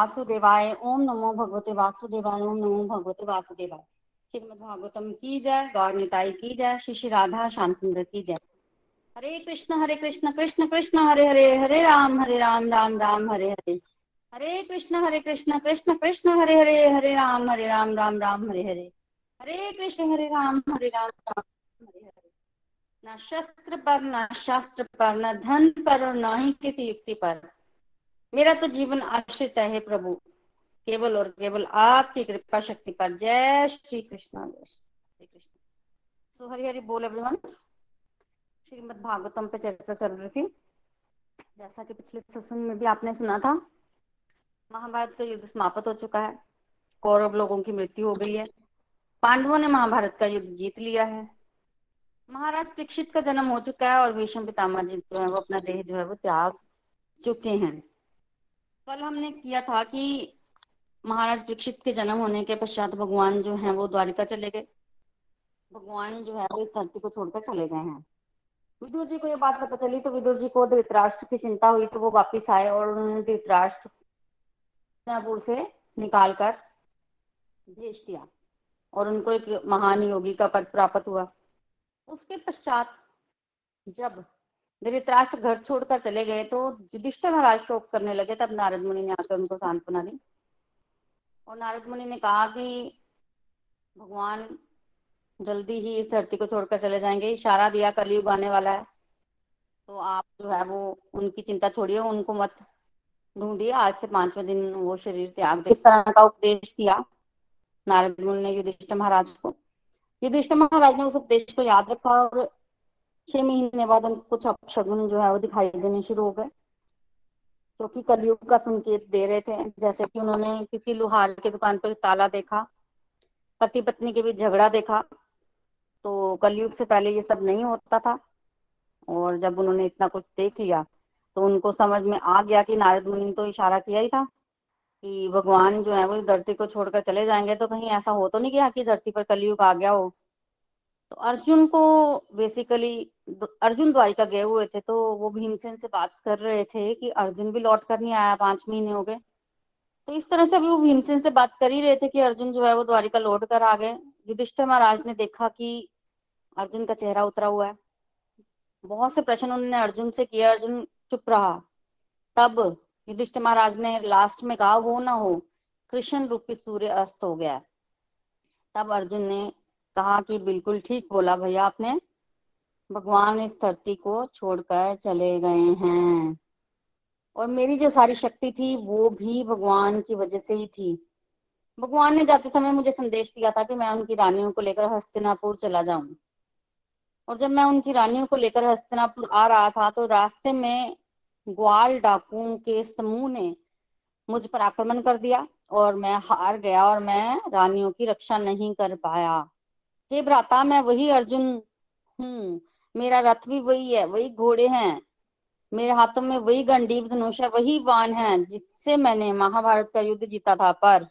वासुदेवाय, ओम नमो भगवते वासुदेवाय, ओम नमो भगवते वासुदेवाय। श्रीमद भागवतम की जय गौर निताई की जय, श्री राधा श्याम सुंदर की जय। हरे कृष्ण हरे कृष्ण कृष्ण कृष्ण, हरे हरे हरे राम हरे राम राम राम, हरे हरे। हरे कृष्ण हरे कृष्ण कृष्ण कृष्ण, हरे हरे हरे राम हरे राम राम राम, हरे हरे। हरे कृष्ण, हरे राम हरे राम राम, हरे हरे। न शस्त्र पर, न शास्त्र पर, न धन पर और न ही किसी युक्ति पर। मेरा तो जीवन आश्रित है प्रभु। केवल और केवल आपकी कृपा शक्ति पर। जय श्री कृष्ण। जय श्री कृष्ण। सो हरि हरि बोल एवरीवन श्रीमद भागवतम पे चर्चा चल रही थी। जैसा कि पिछले सत्संग में भी आपने सुना था, महाभारत का युद्ध समाप्त हो चुका है। कौरव लोगों की मृत्यु हो गई है। पांडवों ने महाभारत का युद्ध जीत लिया है। महाराज परीक्षित का जन्म हो चुका है और भीष्म पितामह जी जो है, वो अपना देह जो है, वो त्याग चुके हैं। कल हमने किया था कि महाराज दीक्षित के जन्म होने के पश्चात भगवान जो है वो द्वारिका चले गए। भगवान जो है वो इस धरती को छोड़कर चले गए हैं। विदुर जी को ये बात पता चली तो विदुर जी को धृतराष्ट्र की चिंता हुई तो वो वापिस आए और उन्होंने धृतराष्ट्र से निकाल कर भेज दिया और उनको एक महान योगी का पद प्राप्त हुआ। उसके पश्चात जब धृतराष्ट्र घर छोड़कर चले गए तो युधिष्ठिर महाराज शोक करने लगे, तब नारद मुनि ने आकर उनको सांत्वना दी। और नारद मुनि ने कहा कि भगवान जल्दी ही इस धरती को छोड़कर चले जाएँगे, इशारा दिया, कलयुग आने वाला है। तो आप जो है वो उनकी चिंता छोड़िए, उनको मत ढूंढिए। आज से पाँचवें दिन वो शरीर त्याग दे। इस तरह का उपदेश दिया नारद मुनि ने युधिष्ठ महाराज को। युधिष्ठ महाराज ने उस उपदेश को याद रखा और छह महीने बाद उनको कुछ अपशगुन जो है वो दिखाई देने शुरू हो गए। जो कि कलयुग का संकेत दे रहे थे, जैसे कि उन्होंने किसी लोहार की दुकान पर ताला देखा, पति पत्नी के बीच झगड़ा देखा तो कलयुग से पहले ये सब नहीं होता था। और जब उन्होंने इतना कुछ देख लिया तो उनको समझ में आ गया कि नारद मुनि ने तो इशारा किया ही था कि भगवान जो है वो धरती को छोड़कर चले जाएँगे। तो कहीं ऐसा हो तो नहीं गया कि धरती पर कलयुग आ गया हो। तो अर्जुन को बेसिकली अर्जुन द्वारिका गए हुए थे तो वो भीमसेन से बात कर रहे थे कि अर्जुन भी लौट कर नहीं आया, पाँच महीने हो गए। तो इस तरह से अभी वो भीमसेन से बात कर ही रहे थे कि अर्जुन जो है वो द्वारिका लौट कर आ गए। युधिष्ठिर महाराज ने देखा कि अर्जुन का चेहरा उतरा हुआ है। बहुत से प्रश्न उन्होंने अर्जुन से किया अर्जुन चुप रहा। तब युधिष्ठिर महाराज ने लास्ट में कहा, वो ना हो, कृष्ण रूपी सूर्य अस्त हो गया तब अर्जुन ने कहा कि, बिल्कुल ठीक बोला भैया आपने। भगवान इस धरती को छोड़कर चले गए हैं। और मेरी जो सारी शक्ति थी, वो भी भगवान की वजह से ही थी। भगवान ने जाते समय मुझे संदेश दिया था कि मैं उनकी रानियों को लेकर हस्तिनापुर चला जाऊँ। और जब मैं उनकी रानियों को लेकर हस्तिनापुर आ रहा था तो रास्ते में ग्वाल डाकुओं के समूह ने मुझ पर आक्रमण कर दिया और मैं हार गया और मैं रानियों की रक्षा नहीं कर पाया। हे भ्राता, मैं वही अर्जुन हूँ मेरा रथ भी वही है, वही घोड़े हैं। मेरे हाथों में वही गंडीव धनुष है, वही वान है, जिससे मैंने महाभारत का युद्ध जीता था। पर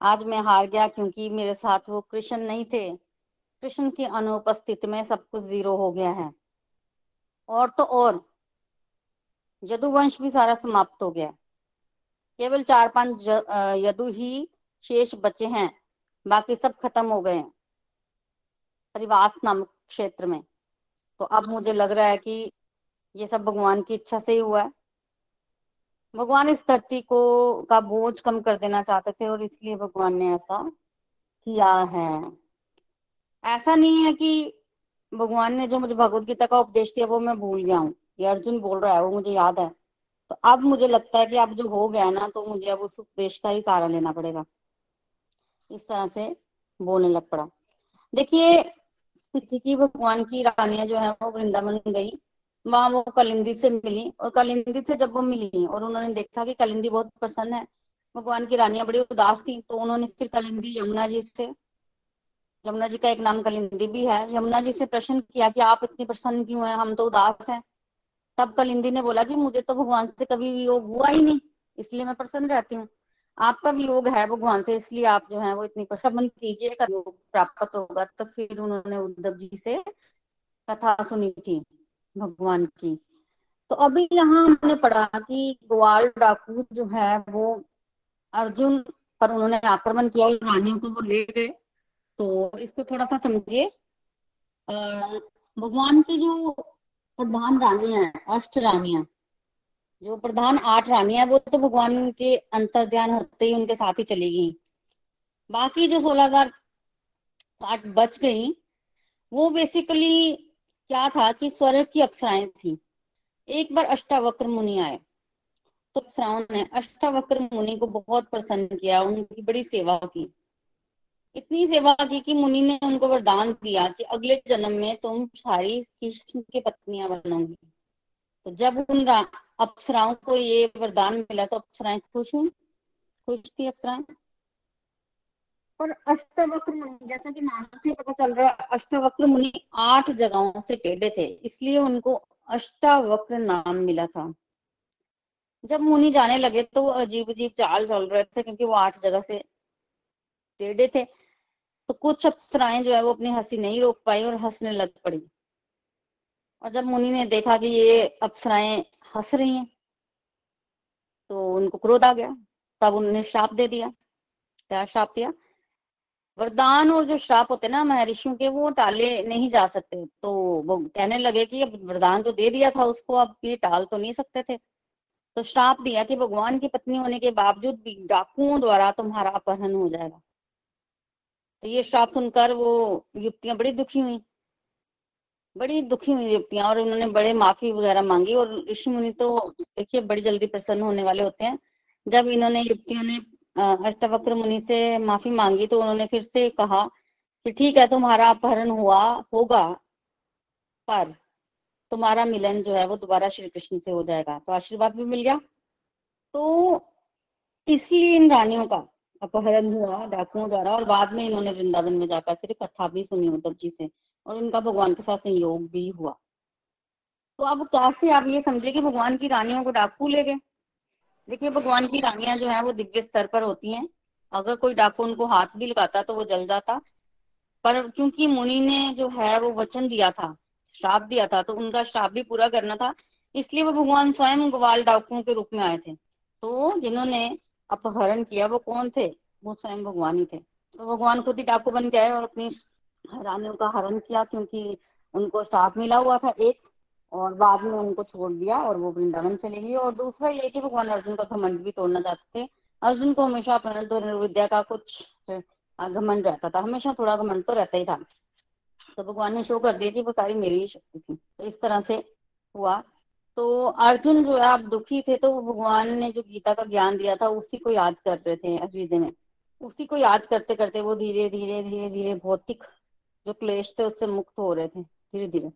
आज मैं हार गया क्योंकि मेरे साथ वो कृष्ण नहीं थे। कृष्ण की अनुपस्थिति में सब कुछ ज़ीरो हो गया है। और तो और, यदुवंश भी सारा समाप्त हो गया। केवल चार पाँच यदु ही शेष बचे हैं, बाकी सब खत्म हो गए परिवास नामक क्षेत्र में। तो अब मुझे लग रहा है कि ये सब भगवान की इच्छा से ही हुआ है। भगवान इस धरती को, का बोझ कम कर देना चाहते थे और इसलिए भगवान ने ऐसा किया है। ऐसा नहीं है कि भगवान ने जो मुझे भगवत गीता का उपदेश दिया, वो मैं भूल गया हूँ। ये अर्जुन बोल रहा है, वो मुझे याद है। तो अब मुझे लगता है कि अब जो हो गया ना तो मुझे अब उस उपदेश का ही सहारा लेना पड़ेगा। इस तरह से बोलने लग पड़ा। देखिए कि भगवान की रानियाँ जो है वो वृंदावन गई। वहाँ वो कलिंदी से मिली और कलिंदी से जब वो मिली और उन्होंने देखा कि कलिंदी बहुत प्रसन्न है, भगवान की रानियाँ बड़ी उदास थी तो उन्होंने फिर कलिंदी यमुना जी से, यमुना जी का एक नाम कलिंदी भी है, यमुना जी से प्रश्न किया कि आप इतनी प्रसन्न क्यों हैं, हम तो उदास हैं। तब कलिंदी ने बोला कि मुझे तो भगवान से कभी वियोग हुआ ही नहीं, इसलिए मैं प्रसन्न रहती हूँ। आपका वियोग है भगवान से, इसलिए आप जो है वो इतनी प्रसन्न कीजिए प्राप्त होगा तो फिर उन्होंने उद्धव जी से कथा सुनी थी भगवान की। तो अभी यहाँ हमने पढ़ा कि ग्वाल डाकू जो है वो अर्जुन पर उन्होंने आक्रमण किया, रानियों को वो ले गए। तो इसको थोड़ा सा समझिए। भगवान की जो प्रधान रानी है, अष्ट रानियाँ जो प्रधान आठ रानियाँ वो तो भगवान के अंतर ध्यान होते ही उनके साथ ही चली गई। बाकी जो सोलह हज़ार आठ बच गई, वो बेसिकली क्या था कि स्वर्ग की अप्सराएँ थी। एक बार अष्टावक्र मुनि आए। तो अप्सराओं ने अष्टावक्र मुनि को बहुत प्रसन्न किया, उनकी बड़ी सेवा की। इतनी सेवा की कि मुनि ने उनको वरदान दिया कि अगले जन्म में तुम सारी कृष्ण की पत्नियाँ बनोगी। तो जब उन अप्सराओं को ये वरदान मिला तो अप्सराएँ खुश हुई? खुश थी अप्सराएँ? और अष्टवक्र मुनि, जैसा कि नाम से पता चल रहा है, अष्टवक्र मुनि आठ जगहों से टेढ़े थे, इसलिए उनको अष्टावक्र नाम मिला था। जब मुनि जाने लगे तो वो अजीब अजीब चाल चल रहे थे, क्योंकि वो आठ जगह से टेढ़े थे। तो कुछ अप्सराएँ जो है, वो अपनी हँसी नहीं रोक पाई और हंसने लग पड़ी। और जब मुनि ने देखा कि ये अप्सराएँ हंस रही हैं। तो उनको क्रोध आ गया। तब उन्होंने श्राप दे दिया। क्या श्राप दिया? वरदान और जो श्राप होते ना महर्षियों के, वो टाले नहीं जा सकते। तो वो कहने लगे कि अब वरदान तो दे दिया था उसको, अब ये टाल तो नहीं सकते थे। तो श्राप दिया कि भगवान की पत्नी होने के बावजूद भी डाकुओं द्वारा तुम्हारा अपहरण हो जाएगा। तो ये श्राप सुनकर वो युक्तियाँ बड़ी दुखी हुई। बड़ी दुखी हुई युक्तियाँ और उन्होंने बड़े माफ़ी वगैरह मांगी और ऋषि मुनि तो देखिए बड़ी जल्दी प्रसन्न होने वाले होते हैं। जब इन्होंने युक्तियों ने अष्टवक्र मुनि से माफ़ी मांगी तो उन्होंने फिर से कहा कि ठीक है, तुम्हारा अपहरण हुआ, होगा, पर तुम्हारा मिलन जो है वो दोबारा श्री कृष्ण से हो जाएगा। तो आशीर्वाद भी मिल गया। तो इसलिए इन रानियों का अपहरण हुआ डाकुओं द्वारा और बाद में इन्होंने वृंदावन में जाकर फिर कथा भी सुनी उद्धव जी से। और इनका भगवान के साथ संयोग भी हुआ। तो अब कैसे आप ये समझे कि भगवान की रानियों को डाकू ले गए? देखिए, भगवान की रानियाँ जो है, वो दिव्य स्तर पर होती हैं। अगर कोई डाकू उनको हाथ भी लगाता तो वो जल जाता। पर क्योंकि मुनि ने जो है, वो वचन दिया था, श्राप दिया था तो उनका श्राप भी पूरा करना था, इसलिए वो भगवान स्वयं ग्वाल डाकुओं के रूप में आए थे। तो जिन्होंने अपहरण किया, वो कौन थे? वो स्वयं भगवान ही थे। तो भगवान खुद ही डाकू बन के आए और अपनी रानियों का हरण किया क्योंकि उनको श्राप मिला हुआ था एक, और बाद में उनको छोड़ दिया और वो वृंदावन चले गए। और दूसरा ये कि भगवान अर्जुन का घमंड भी तोड़ना चाहते थे। अर्जुन को हमेशा अपने विद्या का कुछ घमंड रहता था। हमेशा थोड़ा घमंड तो रहता ही था। तो भगवान ने शो कर दिया कि वो सारी मेरी ही शक्ति थी। तो इस तरह से हुआ। तो अर्जुन जो है, आप दुखी थे तो भगवान ने जो गीता का ज्ञान दिया था, उसी को याद कर रहे थे हृदय में उसी को याद करते करते वो धीरे धीरे धीरे धीरे भौतिक जो क्लेश थे उससे मुक्त हो रहे थे धीरे धीरे।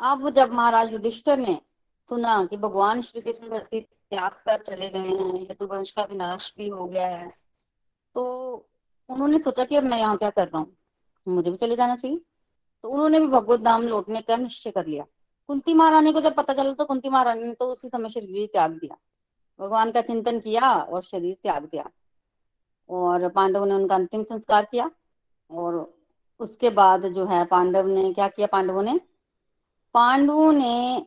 अब जब महाराज युधिष्ठर ने सुना कि भगवान श्री कृष्ण धरती त्याग कर चले गए हैं, यदुवंश का विनाश भी हो गया है तो उन्होंने सोचा कि अब मैं यहाँ क्या कर रहा हूँ? मुझे भी चले जाना चाहिए। तो उन्होंने भी भगवत धाम लौटने का निश्चय कर लिया। कुंती महारानी को जब पता चला तो कुंती महारानी ने तो उसी समय शरीर त्याग दिया। भगवान का चिंतन किया और शरीर त्याग दिया। और पांडवों ने उनका अंतिम संस्कार किया और उसके बाद जो है पांडव ने, क्या किया पांडवों ने? पांडवों ने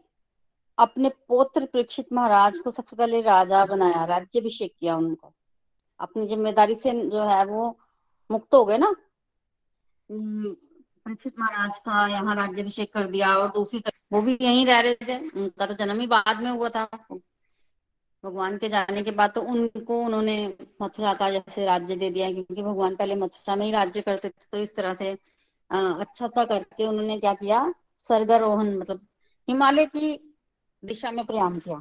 अपने पोत्र परीक्षित महाराज को सबसे पहले राजा बनाया, राज्यभिषेक किया उनको। अपनी ज़िम्मेदारी से जो है वो मुक्त हो गए ना? परीक्षित महाराज का यहाँ राज्यभिषेक कर दिया और दूसरी तरफ़ वो भी यहीं रह रहे थे। उनका तो जन्म ही बाद में हुआ था। भगवान के जाने के बाद तो उनको उन्होंने मथुरा का जैसे राज्य दे दिया क्योंकि भगवान पहले मथुरा में ही राज्य करते थे तो इस तरह से अच्छा सा करके उन्होंने क्या किया स्वर्गारोहण मतलब हिमालय की दिशा में प्रयाण किया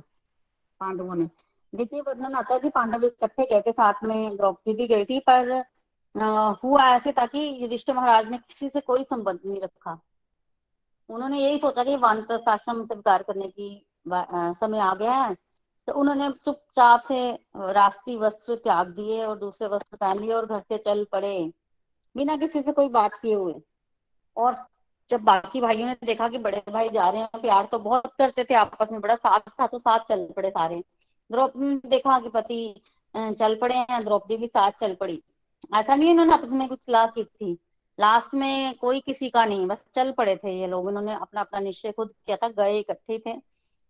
पांडवों ने। देखिए वर्णन आता है कि पांडव इकट्ठे गए थे साथ में द्रौपदी भी गई थी पर आ, हुआ ऐसे ताकि युधिष्ठिर महाराज ने किसी से कोई संबंध नहीं रखा। उन्होंने यही सोचा कि वानप्रस्थ आश्रम स्वीकार करने की समय आ गया है तो उन्होंने चुपचाप से रास्ती वस्त्र त्याग दिए और दूसरे वस्त्र पहन लिए और घर से चल पड़े। बिना किसी से कोई बात किए हुए। और जब बाकी भाइयों ने देखा कि बड़े भाई जा रहे हैं प्यार तो बहुत करते थे आपस में, बड़ा साथ था तो साथ चल पड़े सारे। द्रौपदी ने देखा कि पति चल पड़े हैं, द्रौपदी भी साथ चल पड़ी। ऐसा नहीं इन्होंने आपस में कुछ सलाह की थी। लास्ट में कोई किसी का नहीं, बस चल पड़े थे ये लोग। इन्होंने अपना अपना निश्चय खुद किया था, गए इकट्ठे थे।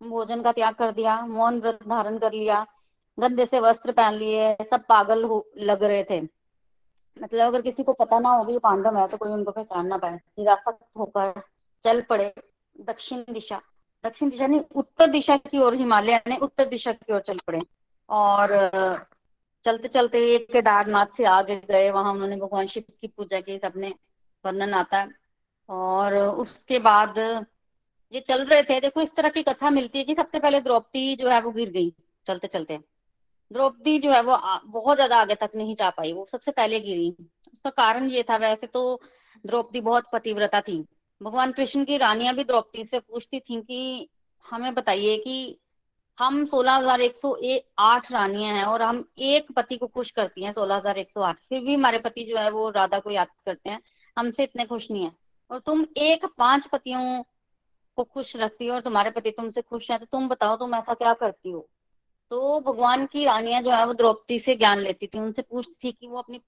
भोजन का त्याग कर दिया, मौन व्रत धारण कर लिया, गंदे से वस्त्र पहन लिए, सब पागल लग रहे थे। मतलब अगर किसी को पता ना होगी पांडव है तो कोई उनको पहचान ना पाए। निराशक होकर चल पड़े दक्षिण दिशा। दक्षिण दिशा नहीं, उत्तर दिशा की ओर, हिमालय ने उत्तर दिशा की ओर चल पड़े। और चलते चलते केदारनाथ से आगे गए। वहाँ उन्होंने भगवान शिव की पूजा की, सबने वर्णन आता। है और उसके बाद ये चल रहे थे। देखो, इस तरह की कथा मिलती है कि सबसे पहले द्रौपदी जो है वो गिर गई चलते चलते। द्रौपदी जो है वो बहुत ज़्यादा आगे तक नहीं जा पाई। वो सबसे पहले गिरी। उसका कारण ये था वैसे तो द्रौपदी बहुत पतिव्रता थी। भगवान कृष्ण की रानियाँ भी द्रौपदी से पूछती थी कि हमें बताइए कि हम सोलह हज़ार एक सौ आठ रानियाँ हैं और हम एक पति को खुश करती हैं सोलह हज़ार एक सौ आठ। फिर भी हमारे पति जो है वो राधा को याद करते हैं, हमसे इतने खुश नहीं है। और तुम एक पाँच पतियों को खुश रखती हो और तुम्हारे पति तुमसे खुश है तो तुम बताओ तुम ऐसा क्या करती हो? तो भगवान की रानियाँ जो है, वो द्रौपदी से ज्ञान लेती थी, उनसे पूछती थी कि वो अपनी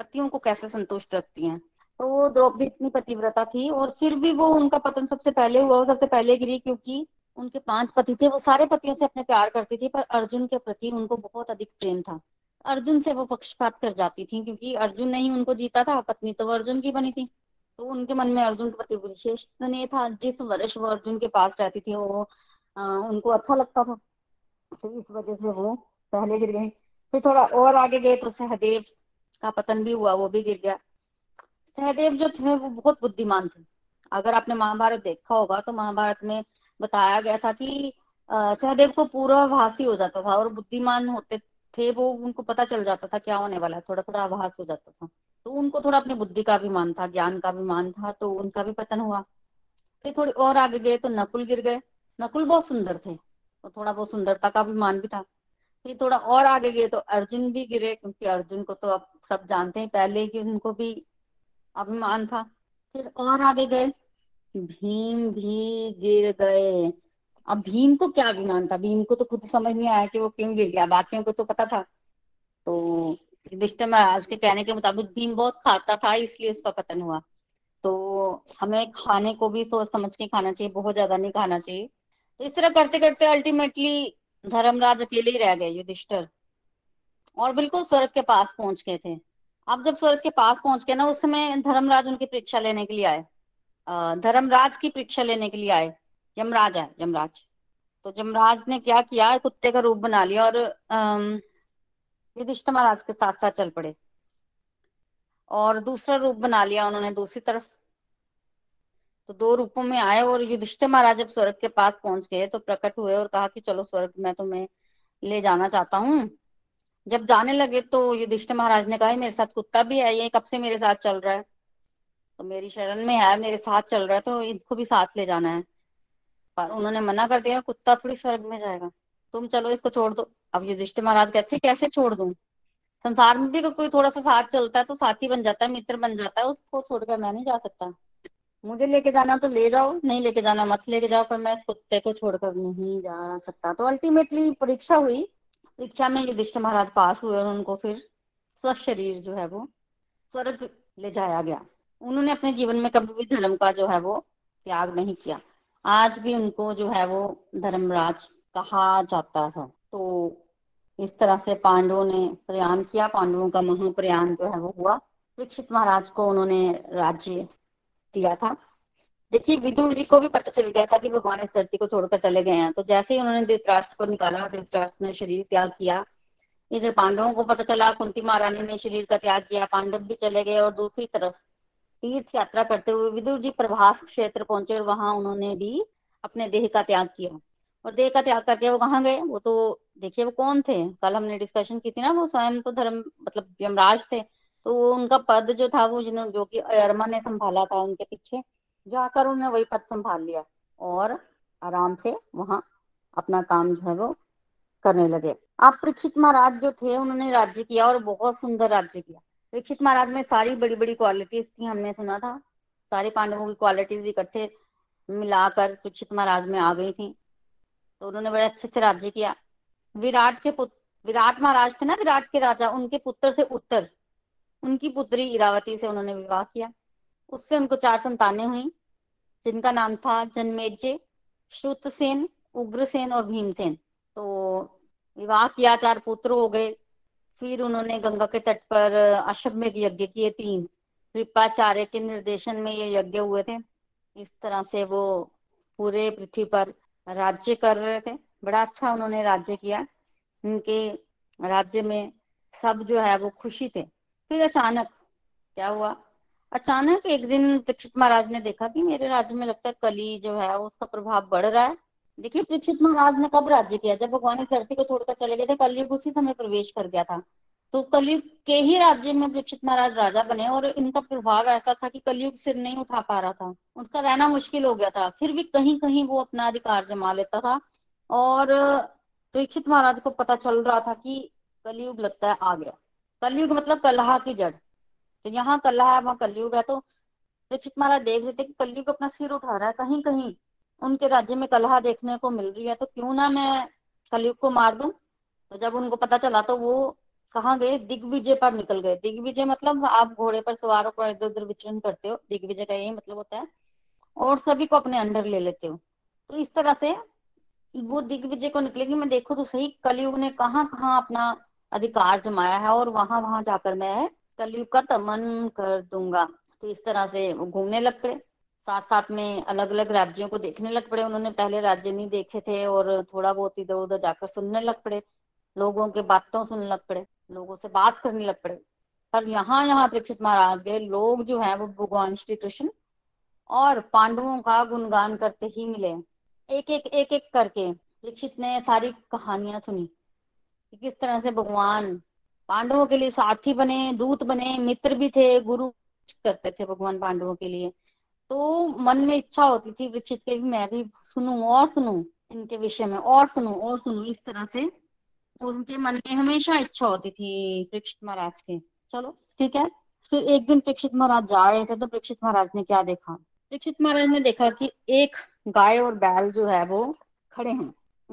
पतियों को कैसे संतुष्ट रखती हैं। तो वो द्रौपदी इतनी पतिव्रता थी और फिर भी वो उनका पतन सबसे पहले हुआ सबसे पहले गिरी क्योंकि उनके पाँच पति थे, वो सारे पतियों से अपने प्यार करती थी, पर अर्जुन के प्रति उनको बहुत अधिक प्रेम था। अर्जुन से वो पक्षपात कर जाती थी, क्योंकि अर्जुन ने ही उनको जीता था, पत्नी तो अर्जुन की बनी थी। तो उनके मन में अर्जुन के प्रति विशेष स्नेह था। जिस वर्ष वो अर्जुन के पास रहती थी वो आ, उनको अच्छा लगता था। तो इस वजह से वो पहले गिर गई। फिर थोड़ा और आगे गए तो सहदेव का पतन भी हुआ वो भी गिर गया। सहदेव जो थे वो बहुत बुद्धिमान थे। अगर आपने महाभारत देखा होगा तो महाभारत में बताया गया था कि सहदेव को पूर्वाभास हो जाता था और बुद्धिमान होते थे वो उनको पता चल जाता था क्या होने वाला है। थोड़ा थोड़ा आभास हो जाता था। तो उनको थोड़ा अपनी बुद्धि का भी मान था, ज्ञान का भी मान था तो उनका भी पतन हुआ। फिर थोड़ी और आगे गए तो नकुल गिर गए। नकुल बहुत सुंदर थे तो थोड़ा बहुत सुंदरता का भी मान भी था। फिर थोड़ा और आगे गए तो अर्जुन भी गिरे, क्योंकि अर्जुन को तो अब सब जानते हैं, पहले कि उनको भी अभिमान था। फिर और आगे गए, भीम भी गिर गए। अब भीम को क्या अभिमान था? भीम को तो खुद समझ नहीं आया कि वो क्यों गिर गया। बाकियों को तो पता था। तो युधिष्ठिर महाराज के कहने के मुताबिक भीम बहुत खाता था, इसलिए उसका पतन हुआ। तो हमें खाने को भी सोच समझ के खाना चाहिए, बहुत ज़्यादा नहीं खाना चाहिए। तो इस तरह करते करते अल्टीमेटली धर्मराज अकेले ही रह गए, युधिष्ठिर। और बिल्कुल स्वर्ग के पास पहुँच गए थे। अब जब स्वर्ग के पास पहुँच गए ना, उस समय धर्मराज उनकी परीक्षा लेने के लिए आए। धर्मराज की परीक्षा लेने के लिए आए। यमराज आए यमराज। तो यमराज ने क्या किया, कुत्ते का रूप बना लिया और युधिष्ठिर महाराज के साथ साथ चल पड़े। और दूसरा रूप बना लिया उन्होंने दूसरी तरफ़। तो दो रूपों में आए और युधिष्ठिर महाराज जब स्वर्ग के पास पहुँच गए तो प्रकट हुए और कहा कि चलो स्वर्ग मैं तुम्हें ले जाना चाहता हूँ। जब जाने लगे तो युधिष्ठिर महाराज ने कहा मेरे साथ कुत्ता भी है, ये कब से मेरे साथ चल रहा है? तो मेरी शरण में है, मेरे साथ चल रहा है तो इसको भी साथ ले जाना है। पर उन्होंने मना कर दिया, कुत्ता थोड़ी स्वर्ग में जाएगा। तुम चलो इसको छोड़ दो। अब युधिष्ठिर महाराज कैसे कैसे छोड़ दू? संसार में भी अगर कोई थोड़ा सा साथ चलता है तो साथी बन जाता है, मित्र बन जाता है, उसको छोड़कर मैं नहीं जा सकता। मुझे लेके जाना तो ले जाओ, नहीं लेके जाना मत लेके जाओ, पर मैं कुत्ते को छोड़कर नहीं जा सकता। तो अल्टीमेटली परीक्षा हुई। परीक्षा में युधिष्ठिर महाराज पास हुए और उनको फिर शरीर जो है वो स्वर्ग ले जाया गया। उन्होंने अपने जीवन में कभी भी धर्म का जो है वो त्याग नहीं किया। आज भी उनको जो है वो धर्मराज कहा जाता है। तो इस तरह से पांडवों ने प्रयाण किया। पांडवों का महाप्रयाण जो है वो हुआ। परीक्षित महाराज को उन्होंने राज्य दिया था। देखिए, विदुर जी को भी पता चल गया था कि भगवान इस धरती को छोड़कर चले गए हैं। तो जैसे ही उन्होंने धृतराष्ट्र को निकाला, धृतराष्ट्र ने शरीर त्याग किया। इधर पांडवों को पता चला, कुंती महारानी ने शरीर का त्याग किया, पांडव भी चले गए और दूसरी तरफ़ तीर्थ यात्रा करते हुए विदुर जी प्रभास क्षेत्र पहुँचे और वहाँ उन्होंने भी अपने देह का त्याग किया। और का त्याग करके वो कहाँ गए? वो तो देखिए वो कौन थे? कल हमने डिस्कशन की थी ना, वो स्वयं तो धर्म मतलब यमराज थे। तो उनका पद जो था, वो जिन्होंने जो कि अयरमा ने संभाला था उनके पीछे, जाकर उन्होंने वही पद संभाल लिया और आराम से वहाँ अपना काम जो है वो करने लगे। अब परीक्षित महाराज जो थे, उन्होंने राज्य किया और बहुत सुंदर राज्य किया। परीक्षित महाराज में सारी बड़ी बड़ी क्वालिटीज थी, हमने सुना था। सारे पांडवों की क्वालिटीज इकट्ठे मिलाकर परीक्षित महाराज में आ गई थी। तो उन्होंने बड़े अच्छे से राज्य किया। विराट के पुत्र विराट महाराज थे ना, विराट के राजा, उनके पुत्र से उत्तर। उनकी पुत्री इरावती से उन्होंने विवाह किया। उससे उनको चार संतानें हुई, जिनका नाम था जन्मेजय श्रुतसेन, उग्रसेन और भीमसेन। तो विवाह किया, चार पुत्र हो गए। फिर उन्होंने गंगा के तट पर अश्वमेघ यज्ञ किए तीन। कृपाचार्य के निर्देशन में ये यज्ञ हुए थे। इस तरह से वो पूरे पृथ्वी पर राज्य कर रहे थे। बड़ा अच्छा उन्होंने राज्य किया। उनके राज्य में सब जो है वो खुशी थे। फिर अचानक क्या हुआ? अचानक एक दिन परीक्षित महाराज ने देखा कि मेरे राज्य में लगता है कली जो है उसका प्रभाव बढ़ रहा है। देखिए, परीक्षित महाराज ने कब राज्य किया? जब भगवान धरती को छोड़कर चले गए थे, कलयुग उसी समय प्रवेश कर गया था। तो कलयुग के ही राज्य में परीक्षित महाराज राजा बने और इनका प्रभाव ऐसा था कि कलयुग सिर नहीं उठा पा रहा था। उनका रहना मुश्किल हो गया था। फिर भी कहीं कहीं वो अपना अधिकार जमा लेता था और परीक्षित महाराज को पता चल रहा था कि कलयुग लगता है आ गया। कलयुग मतलब कलहा की जड़। तो यहाँ कलहा है, वहाँ कलयुग है। तो परीक्षित महाराज देख रहे थे कि कलयुग अपना सिर उठा रहा है। कहीं कहीं उनके राज्य में कलहा देखने को मिल रही है। तो क्यों ना मैं कलयुग को मार दूँ? तो जब उनको पता चला तो वो कहाँ गए? दिग्विजय पर निकल गए। दिग्विजय मतलब आप घोड़े पर सवारों को इधर उधर विचरण करते हो। दिग्विजय का यही मतलब होता है। और सभी को अपने अंडर ले लेते हो। तो इस तरह से वो दिग्विजय को निकलेगी। मैं देखो तो सही, कलयुग ने कहाँ कहाँ अपना अधिकार जमाया है और वहाँ वहाँ जाकर मैं कलयुग का तमन कर दूँगा। तो इस तरह से वो घूमने लग पड़े। साथ साथ में अलग अलग राज्यों को देखने लग पड़े। उन्होंने पहले राज्य नहीं देखे थे और थोड़ा बहुत इधर उधर जाकर सुनने लग पड़े। लोगों के बातों सुनने लग पड़े। लोगों से बात करने लग पड़े। पर यहाँ यहाँ परीक्षित महाराज गए, लोग जो है वो भगवान श्री कृष्ण और पांडवों का गुणगान करते ही मिले। एक एक एक एक करके परीक्षित ने सारी कहानियाँ सुनी कि किस तरह से भगवान पांडवों के लिए सारथी बने, दूत बने, मित्र भी थे, गुरु करते थे भगवान पांडवों के लिए। तो मन में इच्छा होती थी परीक्षित के मैं भी सुनू और सुनू इनके विषय में, और सुनू और सुनू, इस तरह से उनके मन में हमेशा इच्छा होती थी परीक्षित महाराज के। चलो, ठीक है? फिर एक दिन परीक्षित महाराज जा रहे थे तो परीक्षित महाराज ने क्या देखा? परीक्षित महाराज ने देखा कि एक गाय और बैल जो है वो खड़े हैं।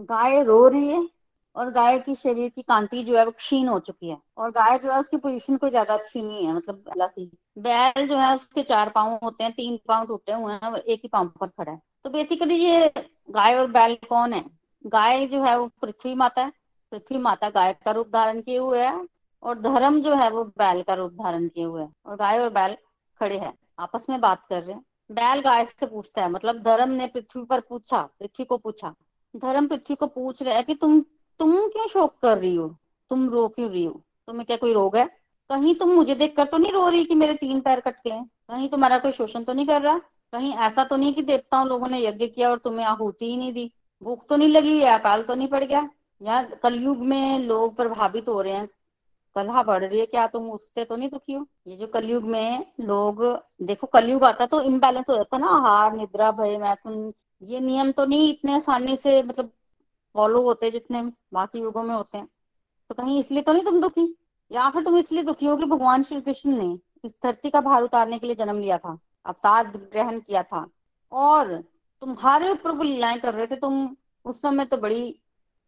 गाय रो रही है और गाय की शरीर की कांति जो है वो क्षीण हो चुकी है। और गाय जो है उसकी पोजीशन कोई ज़्यादा अच्छी नहीं है मतलब सी। बैल जो है उसके चार पाँव होते हैं, तीन पाँव टूटे हुए हैं और एक ही पाँव पर खड़ा है। तो बेसिकली ये गाय और बैल कौन है? गाय जो है वो पृथ्वी माता है। पृथ्वी माता गाय का रूप धारण किए हुए है और धर्म जो है वो बैल का रूप धारण किए हुए है। और गाय और बैल खड़े हैं। आपस में बात कर रहे हैं। बैल गाय से पूछता है मतलब धर्म ने पृथ्वी पर पूछा, पृथ्वी को पूछा। धर्म पृथ्वी को पूछ रहा है कि तुम तुम क्यों शोक कर रही हो? तुम रो क्यों रही हो? तुम्हें क्या कोई रोग है? कहीं तुम मुझे देखकर तो नहीं रो रही कि मेरे तीन पैर कट गए कहीं तुम्हारा कोई शोषण तो नहीं कर रहा? कहीं ऐसा तो नहीं कि देवताओं लोगों ने यज्ञ किया और तुम्हें आहुति ही नहीं दी? भूख तो नहीं लगी या अकाल तो नहीं पड़ गया? या कलयुग में लोग प्रभावित हो रहे हैं। कलहा बढ़ रही है क्या? तुम उससे तो नहीं दुखी हो? ये जो कलयुग में लोग, देखो कलयुग आता तो इम्बेलेंस हो जाता ना आहार निद्रा, भय मैथुन ये नियम तो नहीं इतने आसानी से मतलब फॉलो होते जितने बाकी युगों में होते हैं। तो कहीं इसलिए तो नहीं तुम दुखी? या फिर तुम इसलिए दुखी हो कि भगवान श्री कृष्ण ने इस धरती का भार उतारने के लिए जन्म लिया था, अवतार ग्रहण किया था। और तुम्हारे ऊपर वो लीलाएँ कर रहे थे, तुम उस समय तो बड़ी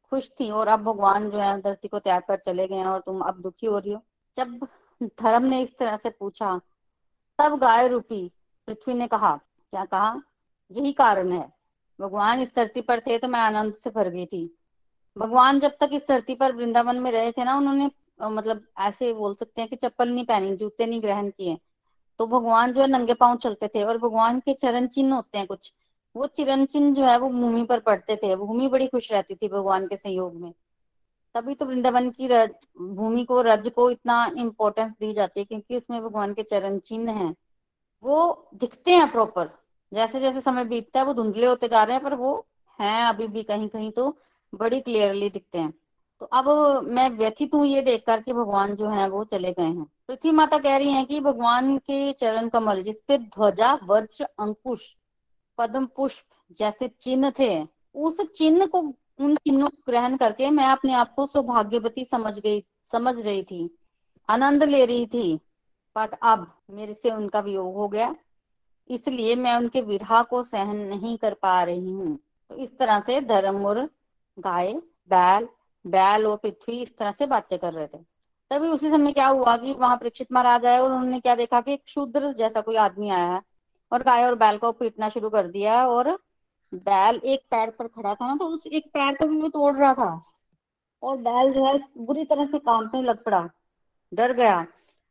खुश थी और अब भगवान जो है धरती को त्याग कर चले गए और तुम अब दुखी हो रही हो। जब धर्म ने इस तरह से पूछा, तब गाय रूपी पृथ्वी ने कहा, क्या कहा? यही कारण है। भगवान इस धरती पर थे तो मैं आनंद से भर गई थी। भगवान जब तक इस धरती पर वृंदावन में रहे थे ना, उन्होंने मतलब ऐसे बोल सकते हैं कि चप्पल नहीं पहनी, जूते नहीं ग्रहण किए। तो भगवान जो है नंगे पाँव चलते थे और भगवान के चरण चिन्ह होते हैं कुछ। वो चिरण चिन्ह जो है वो भूमि पर पड़ते थे। भूमि बड़ी खुश रहती थी भगवान के संयोग में। तभी तो वृंदावन की भूमि को, रज को इतना इम्पोर्टेंस दी जाती है क्योंकि उसमें भगवान के चरण चिन्ह हैं। वो दिखते हैं प्रॉपर जैसे जैसे समय बीतता है, वो धुंधले होते जा रहे हैं, पर वो हैं अभी भी कहीं कहीं तो बड़ी क्लियरली दिखते हैं। तो अब मैं व्यथित हूँ ये देख कर कि भगवान जो है वो चले गए हैं। पृथ्वी माता कह रही है कि भगवान के चरण कमल जिसपे ध्वजा, वज्र, अंकुश पद्म पुष्प जैसे चिन्ह थे, उस चिन्ह को उन चिन्हों को ग्रहण करके मैं अपने आप को सौभाग्यवती समझ गई, समझ रही थी। आनंद ले रही थी बट अब मेरे से उनका वियोग हो गया। इसलिए मैं उनके विरहा को सहन नहीं कर पा रही हूँ। तो इस तरह से धर्म और गाय, बैल बैल और पृथ्वी इस तरह से बातें कर रहे थे। तभी उसी समय क्या हुआ कि वहाँ परीक्षित महाराज आए और उन्होंने क्या देखा कि एक शूद्र जैसा कोई आदमी आया है। और गाय और बैल को पीटना शुरू कर दिया और बैल एक पैर पर खड़ा था ना तो उस एक पैर को भी वो तोड़ रहा था। और बैल जो है, बुरी तरह से कांपने लग पड़ा, डर गया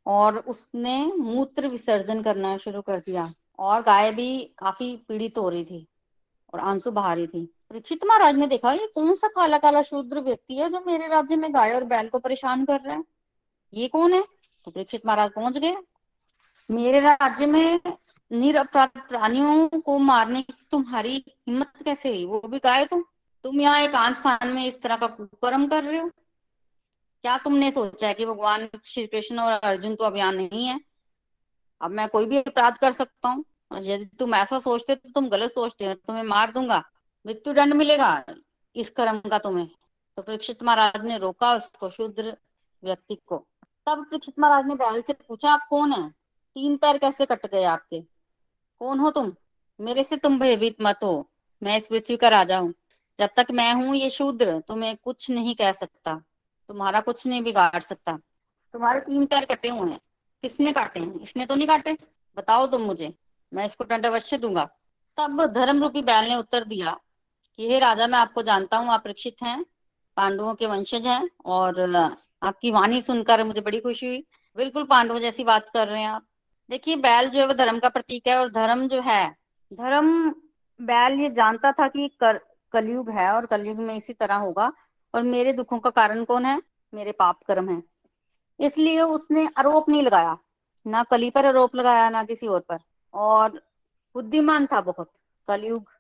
और उसने मूत्र विसर्जन करना शुरू कर दिया। और गाय भी काफ़ी पीड़ित हो रही थी और आँसू बहा रही थी। परीक्षित महाराज ने देखा, ये कौन सा काला काला शूद्र व्यक्ति है जो मेरे राज्य में गाय और बैल को परेशान कर रहा है? ये कौन है? तो परीक्षित महाराज पहुँच गए। मेरे राज्य में निरपराध प्राणियों को मारने की तुम्हारी हिम्मत कैसे हुई? वो भी गाय तुम। तुम यहाँ एक स्थान में इस तरह का कुकर्म कर रहे हो। क्या तुमने सोचा है कि भगवान श्री कृष्ण और अर्जुन तो अब यहाँ नहीं है? अब मैं कोई भी अपराध कर सकता हूँ। यदि तुम ऐसा सोचते तो तुम गलत सोचते हो। तुम्हें मार दूँगा। मृत्यु दंड मिलेगा इस कर्म का तुम्हें। तो परीक्षित महाराज ने रोका उसको शुद्र व्यक्ति को। तब परीक्षित महाराज ने बैल से पूछा, आप कौन है? तीन पैर कैसे कट गए आपके? कौन हो तुम? मेरे से तुम भयभीत मत हो। मैं इस पृथ्वी का राजा हूँ। जब तक मैं हूँ ये शूद्र तुम्हें कुछ नहीं कह सकता। तुम्हारा कुछ नहीं बिगाड़ सकता। तुम्हारे तीन पैर कटे हुए हैं। किसने काटे हैं? इसने तो नहीं काटे। बताओ तुम मुझे। मैं इसको दंड अवश्य दूँगा। तब धर्म रूपी बैल ने उत्तर दिया कि, हे राजा, मैं आपको जानता हूँ, आप रक्षित हैं, पांडवों के वंशज हैं और आपकी वाणी सुनकर मुझे बड़ी खुशी हुई। बिल्कुल पांडवों जैसी बात कर रहे हैं आप। देखिए बैल जो है वो धर्म का प्रतीक है और धर्म जो है धर्म बैल ये जानता था कि कर, कलयुग है और कलयुग में इसी तरह होगा। और मेरे दुखों का कारण कौन है? मेरे पाप कर्म है। इसलिए उसने आरोप नहीं लगाया। ना कली पर आरोप लगाया ना किसी और पर। और बुद्धिमान था बहुत। कलयुग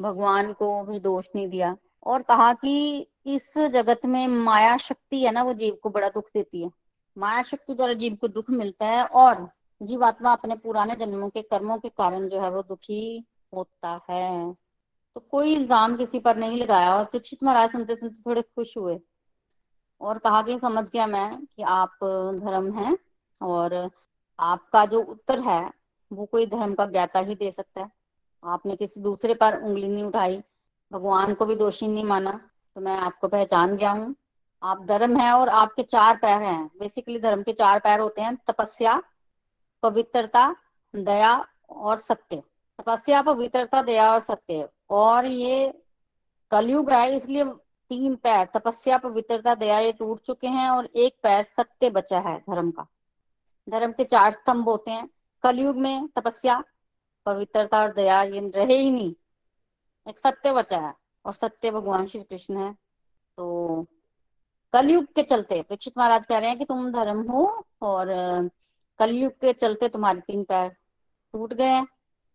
भगवान को भी दोष नहीं दिया। और कहा कि इस जगत में माया शक्ति है ना वो जीव को बड़ा दुख देती है। माया शक्ति द्वारा जीव को दुख मिलता है और जीवात्मा अपने पुराने जन्मों के कर्मों के कारण जो है वो दुखी होता है। तो कोई इल्ज़ाम किसी पर नहीं लगाया और परीक्षित महाराज सुनते सुनते थोड़े खुश हुए। और कहा कि समझ गया मैं कि आप धर्म हैं और आपका जो उत्तर है वो कोई धर्म का ज्ञाता ही दे सकता है। आपने किसी दूसरे पर उंगली नहीं उठाई, भगवान को भी दोषी नहीं माना तो मैं आपको पहचान गया हूँ। आप धर्म है और आपके चार पैर हैं। बेसिकली धर्म के चार पैर होते हैं, तपस्या पवित्रता, दया और सत्य। तपस्या, पवित्रता, दया और सत्य। और ये कलयुग है, इसलिए तीन पैर, तपस्या, पवित्रता, दया, ये टूट चुके हैं और एक पैर सत्य बचा है धर्म का। धर्म के चार स्तंभ होते हैं। कलयुग में तपस्या, पवित्रता और दया, ये रहे ही नहीं। एक सत्य बचा है और सत्य भगवान श्री कृष्ण है। तो कलयुग के चलते, परीक्षित महाराज कह रहे हैं कि तुम धर्म हो और कलयुग के चलते तुम्हारे तीन पैर टूट गए हैं।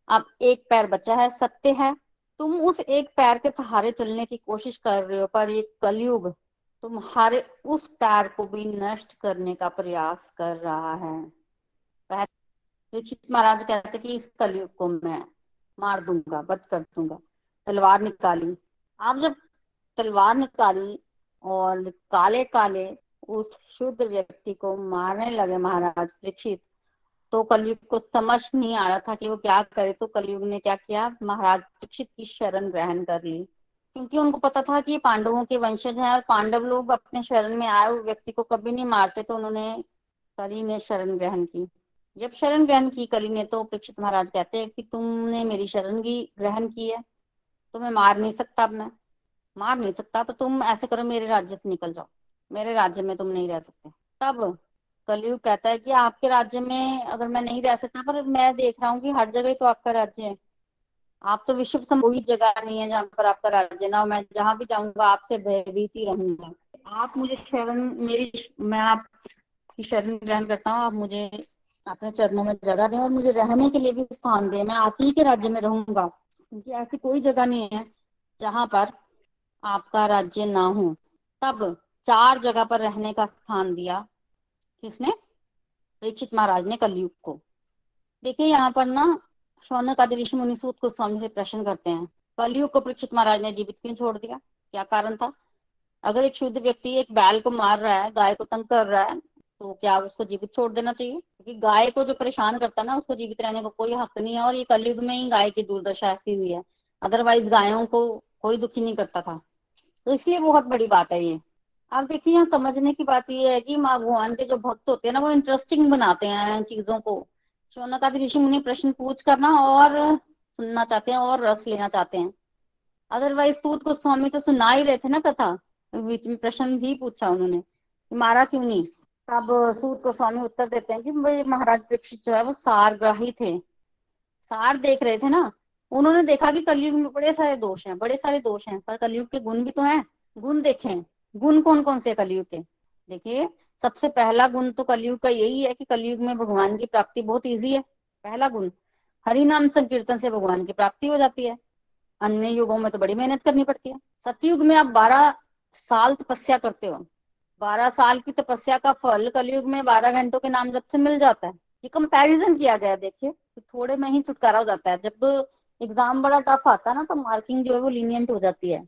अब एक पैर बचा है, सत्य है। तुम उस एक पैर के सहारे चलने की कोशिश कर रहे हो, पर ये कलयुग तुम्हारे उस पैर को भी नष्ट करने का प्रयास कर रहा है। महाराज कहते कि इस कलयुग को मैं मार दूँगा बद कर दूँगा। तलवार निकाली। आप जब तलवार निकाली और काले काले उस शुद्ध व्यक्ति को मारने लगे महाराज परीक्षित। तो कलयुग को समझ नहीं आ रहा था कि वो क्या करे तो कलयुग ने क्या किया? महाराज परीक्षित की शरण ग्रहण कर ली। क्योंकि उनको पता था कि पांडवों के वंशज हैं और पांडव लोग अपने शरण में आए हुए व्यक्ति को कभी नहीं मारते तो उन्होंने कली ने शरण ग्रहण की। जब शरण ग्रहण की कली ने तो परीक्षित महाराज कहते हैं कि तुमने मेरी शरण की ग्रहण की है। तो मैं मार नहीं सकता अब मैं। मार नहीं सकता तो तुम ऐसे करो, मेरे राज्य से निकल जाओ। मेरे राज्य में तुम नहीं रह सकते। तब कलयुग कहता है कि आपके राज्य में अगर मैं नहीं रह सकता, पर मैं देख रहा हूँ कि हर जगह तो आपका राज्य है। आप तो विश्व कोई जगह नहीं है जहाँ पर आपका राज्य ना हो मैं जहाँ भी जाऊँगा, आपसे भयभीत ही रहूँगा। आप मुझे शरण, मेरी, मैं आपकी शरण ग्रहण करता हूँ। आप मुझे अपने चरणों में जगह दें और मुझे रहने के लिए भी स्थान दें। मैं आप ही के राज्य में रहूँगा। क्योंकि ऐसी कोई जगह नहीं है जहाँ पर आपका राज्य ना हो। तब चार जगह पर रहने का स्थान दिया। किसने? परीक्षित महाराज ने कलयुग को। देखिए यहाँ पर ना शौनक आदि ऋषि मुनि सूत को स्वामी से प्रश्न करते हैं। कलयुग को परीक्षित महाराज ने जीवित क्यों छोड़ दिया? क्या कारण था? अगर एक शुद्ध व्यक्ति एक बैल को मार रहा है, गाय को तंग कर रहा है तो क्या उसको जीवित छोड़ देना चाहिए? क्योंकि गाय को जो परेशान करता है ना, उसको जीवित रहने का को कोई हक नहीं है और ये कलयुग में ही गाय की दुर्दशा ऐसी हुई है। अदरवाइज़ गायों को कोई दुखी नहीं करता था। तो इसलिए बहुत बड़ी बात है ये। आप देखिए, यहाँ समझने की बात ये है कि माँ भगवान के जो भक्त होते हैं ना, वो इंटरेस्टिंग बनाते हैं चीज़ों को। शौनक आदि ऋषि मुनि प्रश्न पूछ करना और सुनना चाहते हैं और रस लेना चाहते हैं। अदरवाइज़ सूत को स्वामी तो सुना ही रहे थे ना कथा। बीच में प्रश्न भी पूछा उन्होंने मारा क्यों नहीं? तब सूत को स्वामी उत्तर देते हैं कि भाई, महाराज परीक्षित जो है वो सारग्राही थे। सार देख रहे थे ना? उन्होंने देखा कि कलयुग में बड़े सारे दोष हैं, बड़े सारे दोष हैं, पर कलयुग के गुण भी तो हैं। गुण देखें। गुण कौन कौन से कलयुग के? देखिए, सबसे पहला गुण तो कलयुग का यही है कि कलयुग में भगवान की प्राप्ति बहुत ईजी है। पहला गुण, हरि नाम संकीर्तन से भगवान की प्राप्ति हो जाती है। अन्य युगों में तो बड़ी मेहनत करनी पड़ती है। सतयुग में आप बारह साल तपस्या करते हो। बारह साल की तपस्या का फल कलयुग में बारह घंटों के नाम जब से मिल जाता है। ये कंपैरिजन किया गया देखिए तो थोड़े में ही छुटकारा हो जाता है। जब एग्ज़ाम बड़ा टफ आता है ना तो मार्किंग जो है वो लीनियंट हो जाती है।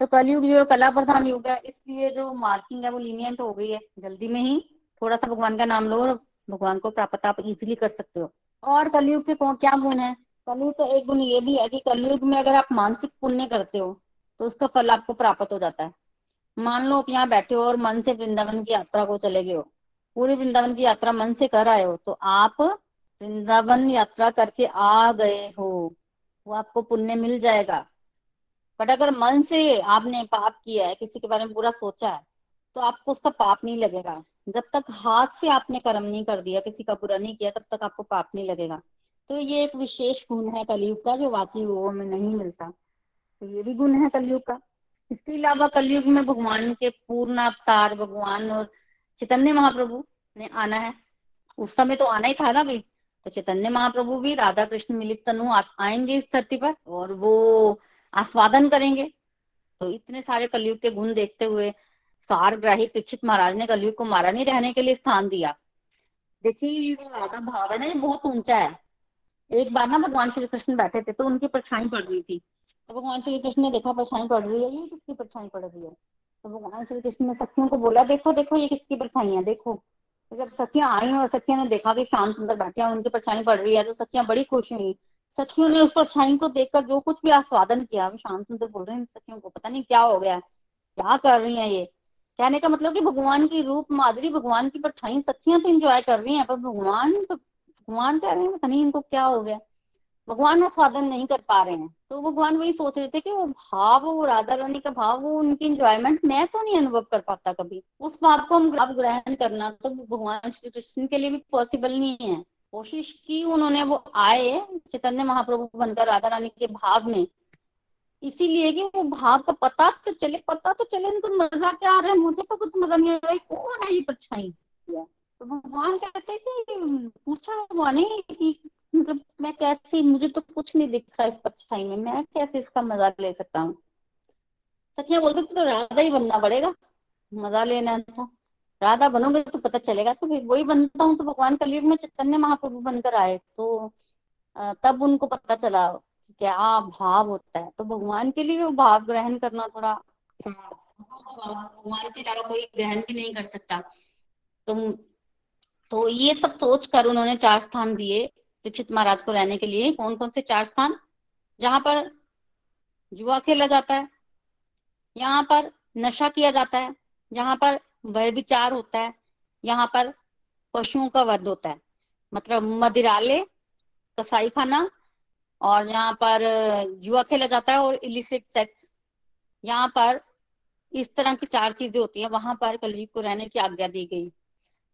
तो कलयुग जो है, कला प्रधान युग है, इसलिए जो मार्किंग है वो लीनियंट हो गई है। जल्दी में ही थोड़ा सा भगवान का नाम लो और भगवान को प्राप्त, आप इजिली कर सकते हो। और कलयुग के क्या गुण है? कलयुग का एक गुण ये भी है कि कलयुग में अगर आप मानसिक पुण्य करते हो तो उसका फल आपको प्राप्त हो जाता है। मान लो आप यहाँ बैठे हो और मन से वृंदावन की यात्रा को चले गए हो, पूरी वृंदावन की यात्रा मन से कर आए हो तो आप वृंदावन यात्रा करके आ गए हो। वो आपको पुण्य मिल जाएगा। बट अगर मन से आपने पाप किया है, किसी के बारे में बुरा सोचा है तो आपको उसका पाप नहीं लगेगा। जब तक हाथ से आपने कर्म नहीं कर दिया, किसी का बुरा नहीं किया, तब तक आपको पाप नहीं लगेगा। तो ये एक विशेष गुण है कलयुग का, जो बाकी युगों में नहीं मिलता। तो ये भी गुण है कलयुग का। इसके अलावा कलयुग में भगवान के पूर्ण अवतार, भगवान और चैतन्य महाप्रभु ने आना है। उस समय तो आना ही था ना भाई तो चैतन्य महाप्रभु भी, राधा कृष्ण, मिलित तनु आएँगे इस धरती पर, और वो आस्वादन करेंगे। तो इतने सारे कलयुग के गुण देखते हुए सारग्राही परीक्षित महाराज ने कलयुग को मारा नहीं, रहने के लिए स्थान दिया। देखिए, ये जो राधा भाव है ना, ये बहुत ऊँचा है। एक बार ना भगवान श्री कृष्ण बैठे थे तो उनकी परछाई पड़ रही थी। तो भगवान श्री कृष्ण ने देखा, परछाई पड़ रही है, ये किसकी परछाई पड़ रही है? तो भगवान श्री कृष्ण ने सखियों को बोला, देखो देखो, ये किसकी परछाई है, देखो। तो जब सखियाँ आई और सखिया ने देखा कि श्याम सुंदर बैठे उनकी परछाई पड़ रही है तो सखियाँ बड़ी खुश हुई। सखियों ने उस परछाई को देखकर जो कुछ भी आस्वादन किया, वो सुंदर बोल रहे हैं, सखियों को पता नहीं क्या हो गया क्या कर रही है ये? कहने का मतलब कि भगवान की रूप, माधुरी भगवान की परछाई सखियाँ तो इंजॉय कर रही हैं, पर भगवान तो भगवान कह रहे हैं, पता नहीं इनको क्या हो गया। भगवान आस्वादन नहीं कर पा रहे हैं। तो भगवान वही सोच रहे थे कि वो भाव, वो राधा रानी का भाव, वो उनकी इंजॉयमेंट मैं तो नहीं अनुभव कर पाता कभी। उस बात को हम ग्रहण करना तो भगवान श्री कृष्ण के लिए भी पॉसिबल नहीं है। कोशिश की उन्होंने, वो आए चैतन्य महाप्रभु बनकर राधा रानी के भाव में। इसीलिए कि वो भाव का पता तो चले, पता तो चले इनको मज़ा क्या आ रहा है? मुझे तो कुछ मज़ा नहीं आ रहा है। कौन है ये परछाई। तो भगवान कहते हैं कि, पूछा भगवान ने कि मतलब मैं कैसे, मुझे तो कुछ नहीं दिख रहा इस परछाई में। मैं कैसे इसका मज़ा ले सकता हूँ? सखिया बोलते तो राधा ही बनना पड़ेगा। मज़ा लेना था राधा बनोगे तो पता चलेगा। तो फिर वही बनता हूँ तो भगवान कलयुग में चैतन्य महाप्रभु बनकर आए। तो तब उनको पता चला क्या भाव होता है। तो भगवान के लिए वो भाव ग्रहण करना थोड़ा भगवान के अलावा कोई ग्रहण भी नहीं कर सकता। तो तो ये सब सोच कर उन्होंने चार स्थान दिए दीक्षित महाराज को रहने के लिए। कौन कौन से चार स्थान? जहाँ पर जुआ खेला जाता है, यहाँ पर नशा किया जाता है, जहाँ पर वह विचार होता है, यहाँ पर पशुओं का वध होता है। मतलब मदिराले कसाई खाना और यहाँ पर जुआ खेला जाता है और इलिसिट सेक्स यहाँ पर इस तरह की चार चीज़ें होती है, वहाँ पर कलयुग को रहने की आज्ञा दी गई।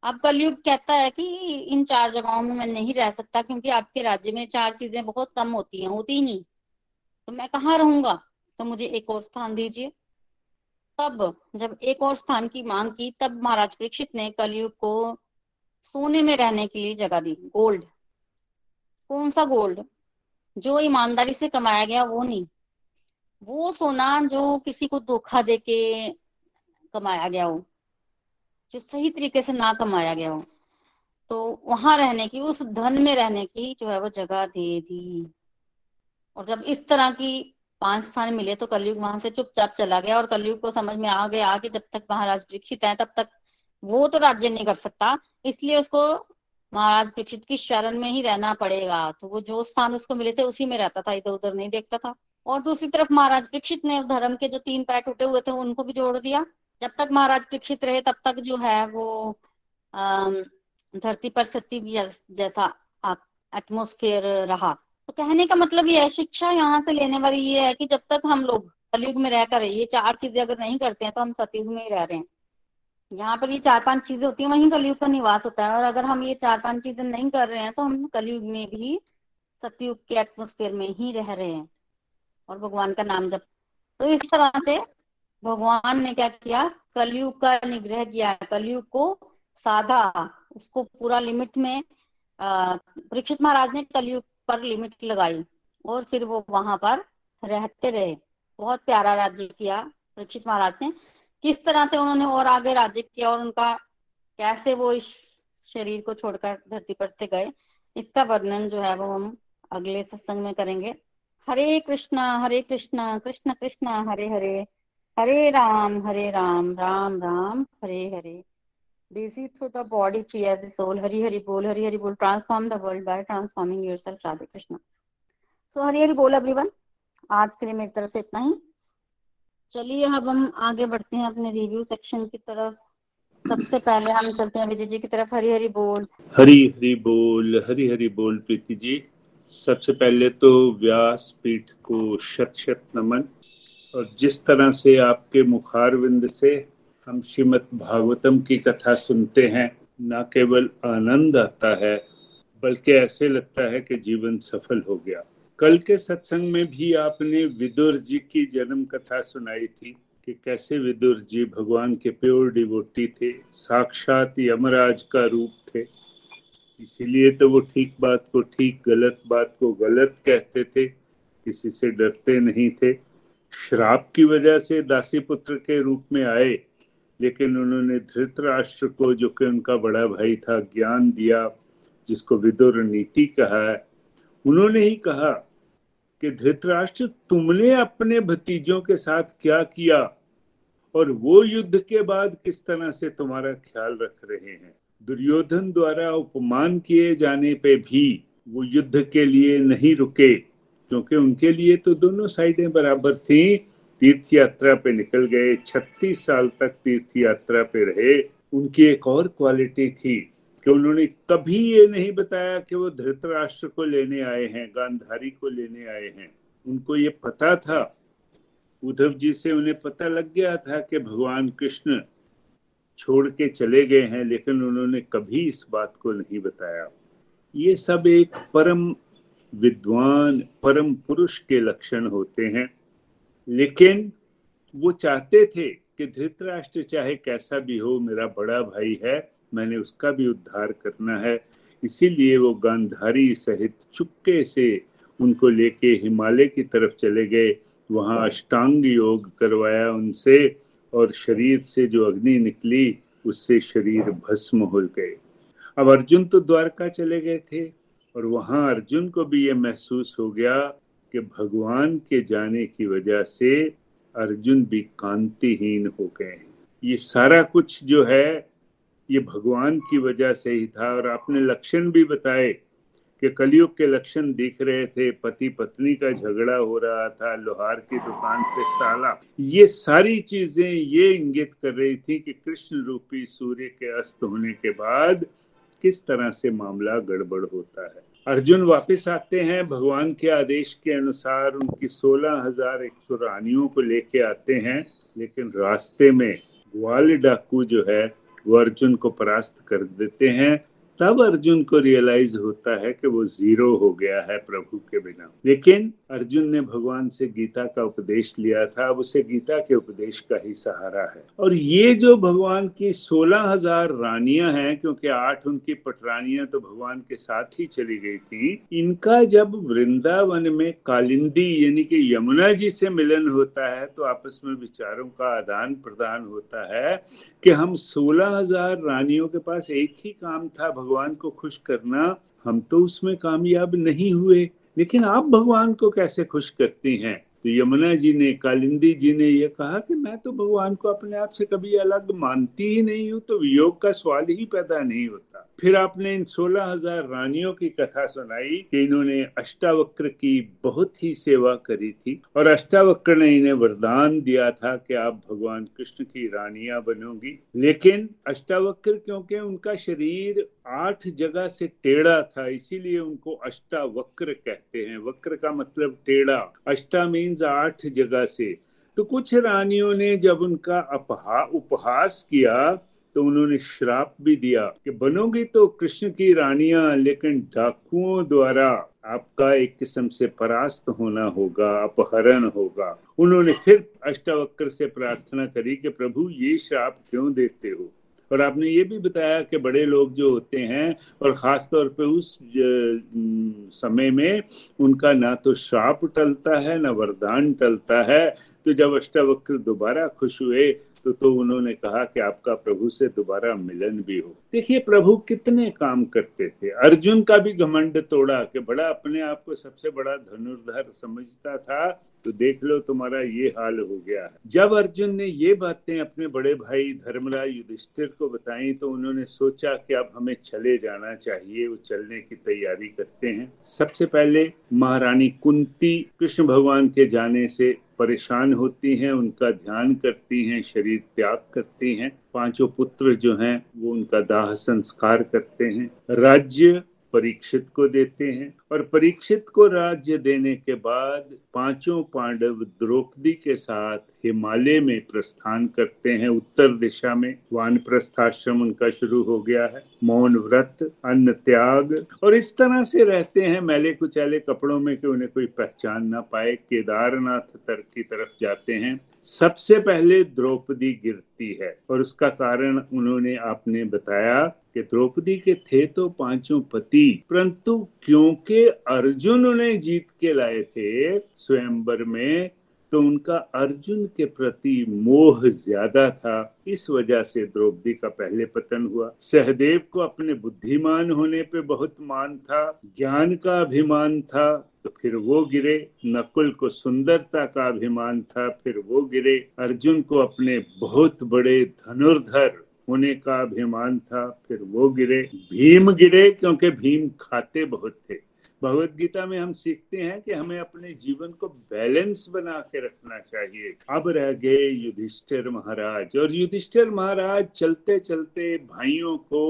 अब कलयुग कहता है कि इन चार जगहों में मैं नहीं रह सकता क्योंकि आपके राज्य में चार चीज़ें बहुत कम होती हैं, होती ही नहीं। तो मैं कहाँ रहूँगा? तो मुझे एक और स्थान दीजिए। तब जब एक और स्थान की मांग की, तब महाराज परीक्षित ने कलयुग को सोने में रहने के लिए जगह दी, गोल्ड। कौन सा गोल्ड? जो ईमानदारी से कमाया गया, वो नहीं। वो सोना जो किसी को धोखा दे के कमाया गया हो, जो सही तरीके से ना कमाया गया हो तो वहाँ रहने की, उस धन में रहने की जो है वो जगह दे दी। और जब इस तरह की पाँच स्थान मिले तो कलयुग वहाँ से चुपचाप चला गया और कलयुग को समझ में आ गया कि जब तक महाराज दीक्षित है, तब तक वो तो राज्य नहीं कर सकता। इसलिए उसको महाराज परीक्षित की शरण में ही रहना पड़ेगा। तो वो जो स्थान उसको मिले थे, उसी में रहता था इधर उधर नहीं देखता था। और दूसरी तरफ़ महाराज परीक्षित ने धर्म के जो तीन पैर टूटे हुए थे, उनको भी जोड़ दिया। जब तक महाराज परीक्षित रहे, तब तक जो है वो धरती पर सत्य जैसा एटमोस्फेयर रहा। कहने का मतलब ये है, शिक्षा यहाँ से लेने वाली ये है कि जब तक हम लोग कलयुग में रहकर ये चार चीज़ें अगर नहीं करते हैं तो हम सतयुग में ही रह रहे हैं। यहाँ पर ये चार पाँच चीज़ें होती है, वहीं कलयुग का निवास होता है। और अगर हम ये चार पाँच चीज़ें नहीं कर रहे हैं तो हम कलयुग में भी सतयुग के एटमोस्फेयर में ही रह रहे हैं। और भगवान का नाम जब तो इस तरह से भगवान ने क्या किया? कलयुग का निग्रह किया। कलयुग को साधा, उसको पूरा लिमिट में परीक्षित महाराज ने कलयुग पर लिमिट लगाई और फिर वो वहाँ पर रहते रहे। बहुत प्यारा राज्य किया परीक्षित महाराज ने। किस तरह से उन्होंने और आगे राज्य किया और उनका कैसे वो इस शरीर को छोड़कर धरती पर से गए, इसका वर्णन जो है वो हम अगले सत्संग में करेंगे। हरे कृष्णा हरे कृष्णा, कृष्ण कृष्णा, हरे हरे हरे राम हरे Ram Ram Ram, Hare Hare. Busy through the body free as a soul hari hari bol hari hari bol transform the world by transforming yourself radhe krishna so hari hari bol everyone आज के लिए मेरी तरफ़ से इतना ही चलिए अब हम आगे बढ़ते हैं अपने रिव्यू सेक्शन की तरफ़ सबसे पहले हम चलते हैं विजय जी की तरफ़ हरी हरी बोल हरी हरी बोल हरी हरी बोल प्रीति जी सबसे पहले तो व्यास पीठ को शत शत नमन और जिस तरह से आपके मुखारविंद से हम श्रीमद भागवतम की कथा सुनते हैं, न केवल आनंद आता है, बल्कि ऐसे लगता है कि जीवन सफल हो गया। कल के सत्संग में भी आपने विदुर जी की जन्म कथा सुनाई थी, कि कैसे विदुर जी भगवान के प्योर डिवोटी थे, साक्षात यमराज का रूप थे। इसीलिए तो वो ठीक बात को ठीक, गलत बात को गलत कहते थे, किसी से डरते नहीं थे। श्राप की वजह से दासी पुत्र के रूप में आए लेकिन उन्होंने धृतराष्ट्र को, जो कि उनका बड़ा भाई था, ज्ञान दिया, जिसको विदुर नीति कहा है, उन्होंने ही कहा कि धृतराष्ट्र, तुमने अपने भतीजों के साथ क्या किया? और वो युद्ध के बाद किस तरह से तुम्हारा ख्याल रख रहे हैं? दुर्योधन द्वारा उपमान किए जाने पे भी वो युद्ध के लिए नहीं रुके, क्योंकि उनके लिए तो दोनों साइडें बराबर थी। तीर्थ यात्रा पे निकल गए, छत्तीस साल तक तीर्थ यात्रा पे रहे। उनकी एक और क्वालिटी थी कि उन्होंने कभी ये नहीं बताया कि वो धृतराष्ट्र को लेने आए हैं, गांधारी को लेने आए हैं। उनको ये पता था। उद्धव जी से उन्हें पता लग गया था कि भगवान कृष्ण छोड़ के चले गए हैं, लेकिन उन्होंने कभी इस बात को नहीं बताया। ये सब एक परम विद्वान, परम पुरुष के लक्षण होते हैं। लेकिन वो चाहते थे कि धृतराष्ट्र चाहे कैसा भी हो, मेरा बड़ा भाई है, मैंने उसका भी उद्धार करना है। इसीलिए वो गांधारी सहित चुपके से उनको लेके हिमालय की तरफ़ चले गए। वहाँ अष्टांग योग करवाया उनसे और शरीर से जो अग्नि निकली, उससे शरीर भस्म हो गए। अब अर्जुन तो द्वारका चले गए थे और वहाँ अर्जुन को भी ये महसूस हो गया कि भगवान के जाने की वजह से अर्जुन भी कांतिहीन हो गए हैं। ये सारा कुछ जो है, ये भगवान की वजह से ही था और आपने लक्षण भी बताए कि कलयुग के लक्षण दिख रहे थे। पति पत्नी का झगड़ा हो रहा था, लोहार की दुकान पे ताला। ये सारी चीज़ें ये इंगित कर रही थी कि कृष्ण रूपी सूर्य के अस्त होने के बाद किस तरह से मामला गड़बड़ होता है। अर्जुन वापस आते हैं, भगवान के आदेश के अनुसार उनकी सोलह हज़ार एक सौ रानियों को लेके आते हैं, लेकिन रास्ते में ग्वाल डाकू जो है, वो अर्जुन को परास्त कर देते हैं। तब अर्जुन को रियलाइज़ होता है कि वो ज़ीरो हो गया है प्रभु के बिना। लेकिन अर्जुन ने भगवान से गीता का उपदेश लिया था, अब उसे गीता के उपदेश का ही सहारा है। और ये जो भगवान की सोलह हज़ार रानियाँ हैं, क्योंकि आठ उनकी पटरानियाँ तो भगवान के साथ ही चली गई थी, इनका जब वृंदावन में कालिंदी यानी कि यमुना जी से मिलन होता है तो आपस में विचारों का आदान प्रदान होता है कि हम सोलह हज़ार रानियों के पास एक ही काम था भगवान को खुश करना, हम तो उसमें कामयाब नहीं हुए, लेकिन आप भगवान को कैसे खुश करती हैं? तो यमुना जी ने, कालिंदी जी ने यह कहा कि मैं तो भगवान को अपने आप से कभी अलग मानती ही नहीं हूँ तो वियोग का सवाल ही पैदा नहीं होता। फिर आपने इन सोलह हज़ार रानियों की कथा सुनाई कि इन्होंने अष्टावक्र की बहुत ही सेवा करी थी और अष्टावक्र ने इन्हें वरदान दिया था कि आप भगवान कृष्ण की रानियाँ बनोगी। लेकिन अष्टावक्र क्योंकि उनका शरीर आठ जगह से टेढ़ा था, इसीलिए उनको अष्टावक्र कहते हैं। वक्र का मतलब टेढ़ा। अष्टा मीन्स आठ जगह से। तो कुछ रानियों ने जब उनका अपहा, उपहास किया तो उन्होंने श्राप भी दिया कि बनोगी तो कृष्ण की रानियाँ, लेकिन डाकुओं द्वारा आपका एक किस्म से परास्त होना होगा, अपहरण होगा। उन्होंने फिर अष्टावक्र से प्रार्थना करी कि प्रभु, ये श्राप क्यों देते हो? और आपने ये भी बताया कि बड़े लोग जो होते हैं, और ख़ास तौर पे उस समय में उनका ना तो श्राप टलता है, ना वरदान टलता है। तो जब अष्टावक्र दोबारा खुश हुए तो तो उन्होंने कहा कि आपका प्रभु से दोबारा मिलन भी हो। देखिए, प्रभु कितने काम करते थे। अर्जुन का भी घमंड तोड़ा कि बड़ा अपने आप को सबसे बड़ा धनुर्धर समझता था तो देख लो तुम्हारा ये हाल हो गया है। जब अर्जुन ने ये बातें अपने बड़े भाई धर्मराज युधिष्ठिर को बताई तो उन्होंने सोचा कि अब हमें चले जाना चाहिए, वो चलने की तैयारी करते हैं। सबसे पहले महारानी कुंती कृष्ण भगवान के जाने से परेशान होती हैं, उनका ध्यान करती हैं, शरीर त्याग करती हैं। पाँचों पुत्र जो हैं, वो उनका दाह संस्कार करते हैं। राज्य परीक्षित को देते हैं। और परीक्षित को राज्य देने के बाद पाँचों पांडव द्रौपदी के साथ हिमालय में प्रस्थान करते हैं। उत्तर दिशा में वान प्रस्थाश्रम उनका शुरू हो गया है। मौन व्रत, अन्न त्याग और इस तरह से रहते हैं। मैले कुचैले कपड़ों में कि उन्हें कोई पहचान ना पाए, केदारनाथ तर की तरफ़ जाते हैं। सबसे पहले द्रौपदी गिरती है और उसका कारण उन्होंने आपने बताया कि द्रौपदी के थे तो पाँचों पति, परंतु क्योंकि अर्जुन उन्हें जीत के लाए थे स्वयंवर में तो उनका अर्जुन के प्रति मोह ज़्यादा था। इस वजह से द्रौपदी का पहले पतन हुआ। सहदेव को अपने बुद्धिमान होने पे बहुत मान था, ज्ञान का अभिमान था तो फिर वो गिरे। नकुल को सुंदरता का अभिमान था, फिर वो गिरे। अर्जुन को अपने बहुत बड़े धनुर्धर होने का अभिमान था, फिर वो गिरे। भीम गिरे, क्योंकि भीम खाते बहुत थे। भगवत गीता में हम सीखते हैं कि हमें अपने जीवन को बैलेंस बना के रखना चाहिए। अब रह गए युधिष्ठिर महाराज और युधिष्ठिर महाराज चलते चलते भाइयों को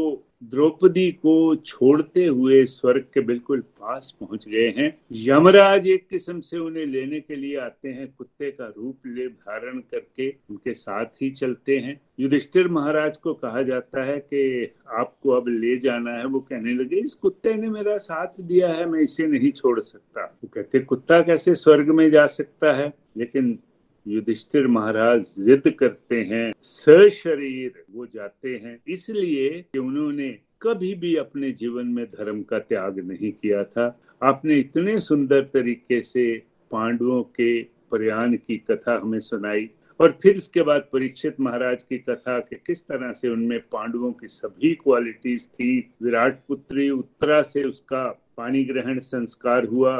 द्रौपदी को छोड़ते हुए स्वर्ग के बिल्कुल पास पहुँच गए हैं। यमराज एक किस्म से उन्हें लेने के लिए आते हैं। कुत्ते का रूप ले धारण करके उनके साथ ही चलते हैं। युधिष्ठिर महाराज को कहा जाता है कि आपको अब ले जाना है। वो कहने लगे, इस कुत्ते ने मेरा साथ दिया है, मैं इसे नहीं छोड़ सकता। वो कहते, कुत्ता कैसे स्वर्ग में जा सकता है? लेकिन युधिष्ठिर महाराज जिद करते हैं, सशरीर वो जाते हैं। इसलिए कि उन्होंने कभी भी अपने जीवन में धर्म का त्याग नहीं किया था। आपने इतने सुंदर तरीके से पांडवों के प्रयाण की कथा हमें सुनाई और फिर इसके बाद परीक्षित महाराज की कथा कि किस तरह से उनमें पांडवों की सभी क्वालिटीज थी। विराट पुत्री उत्तरा से उसका पानी ग्रहण संस्कार हुआ।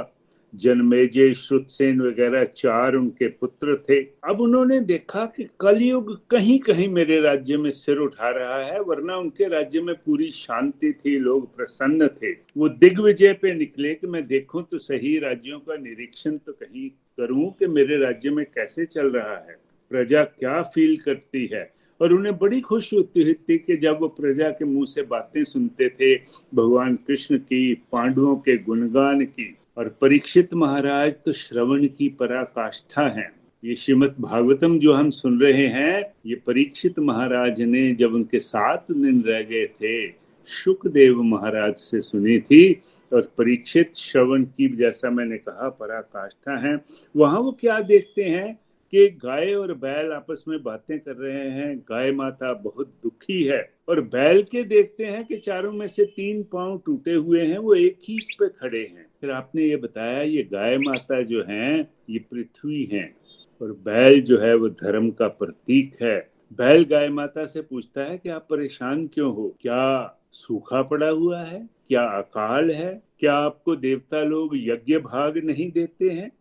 जनमेजय श्रुतसेन वगैरह चार उनके पुत्र थे। अब उन्होंने देखा कि कलयुग कहीं कहीं मेरे राज्य में सिर उठा रहा है, वरना उनके राज्य में पूरी शांति थी, लोग प्रसन्न थे। वो दिग्विजय पे निकले कि मैं देखूँ तो सही राज्यों का निरीक्षण तो कहीं करूँ कि मेरे राज्य में कैसे चल रहा है। प्रजा क्या फील करती है? और उन्हें बड़ी खुश होती थी कि जब वो प्रजा के मुँह से बातें सुनते थे, भगवान कृष्ण की, पांडवों के गुणगान की और परीक्षित महाराज तो श्रवण की पराकाष्ठा है। ये श्रीमद भागवतम जो हम सुन रहे हैं, ये परीक्षित महाराज ने जब उनके सात दिन रह गए थे सुखदेव महाराज से सुनी थी और परीक्षित श्रवण की जैसा मैंने कहा, पराकाष्ठा है। वहाँ वो क्या देखते हैं कि गाय और बैल आपस में बातें कर रहे हैं, गाय माता बहुत दुखी है और बैल के देखते हैं कि चारों में से तीन पाँव टूटे हुए हैं, वो एक ही पे खड़े हैं। फिर आपने ये बताया, ये गाय माता जो है, ये पृथ्वी है और बैल जो है वो धर्म का प्रतीक है। बैल गाय माता से पूछता है कि आप परेशान क्यों हो? क्या सूखा पड़ा हुआ है? क्या अकाल है? क्या आपको देवता लोग यज्ञ भाग नहीं देते हैं?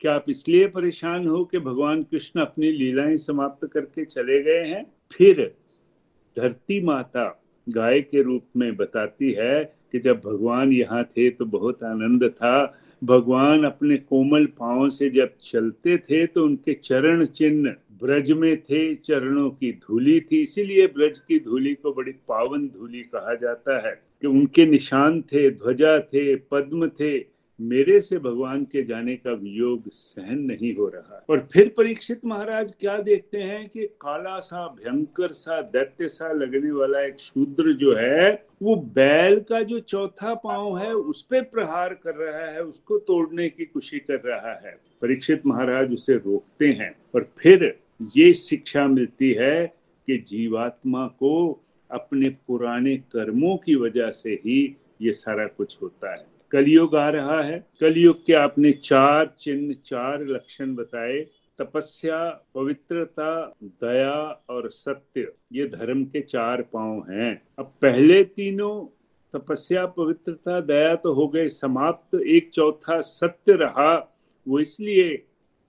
क्या आप इसलिए परेशान हो कि भगवान कृष्ण अपनी लीलाएँ समाप्त करके चले गए हैं? फिर धरती माता गाय के रूप में बताती है कि जब भगवान यहाँ थे तो बहुत आनंद था। भगवान अपने कोमल पाओ से जब चलते थे तो उनके चरण चिन्ह ब्रज में थे, चरणों की धूली थी। इसीलिए ब्रज की धूली को बड़ी पावन धूली कहा जाता है कि उनके निशान थे, ध्वजा थे, पद्म थे। मेरे से भगवान के जाने का वियोग सहन नहीं हो रहा। और फिर परीक्षित महाराज क्या देखते हैं कि काला सा, भयंकर सा, दैत्य सा लगने वाला एक शूद्र जो है, वो बैल का जो चौथा पाँव है, उस पर प्रहार कर रहा है, उसको तोड़ने की खुशी कर रहा है। परीक्षित महाराज उसे रोकते हैं और फिर ये शिक्षा मिलती है कि जीवात्मा को अपने पुराने कर्मों की वजह से ही ये सारा कुछ होता है। कलयुग आ रहा है। कलयुग के आपने चार चिन्ह, चार लक्षण बताए। तपस्या, पवित्रता, दया और सत्य, ये धर्म के चार पाँव हैं। अब पहले तीनों, तपस्या, पवित्रता, दया तो हो गए, समाप्त। एक चौथा सत्य रहा। वो इसलिए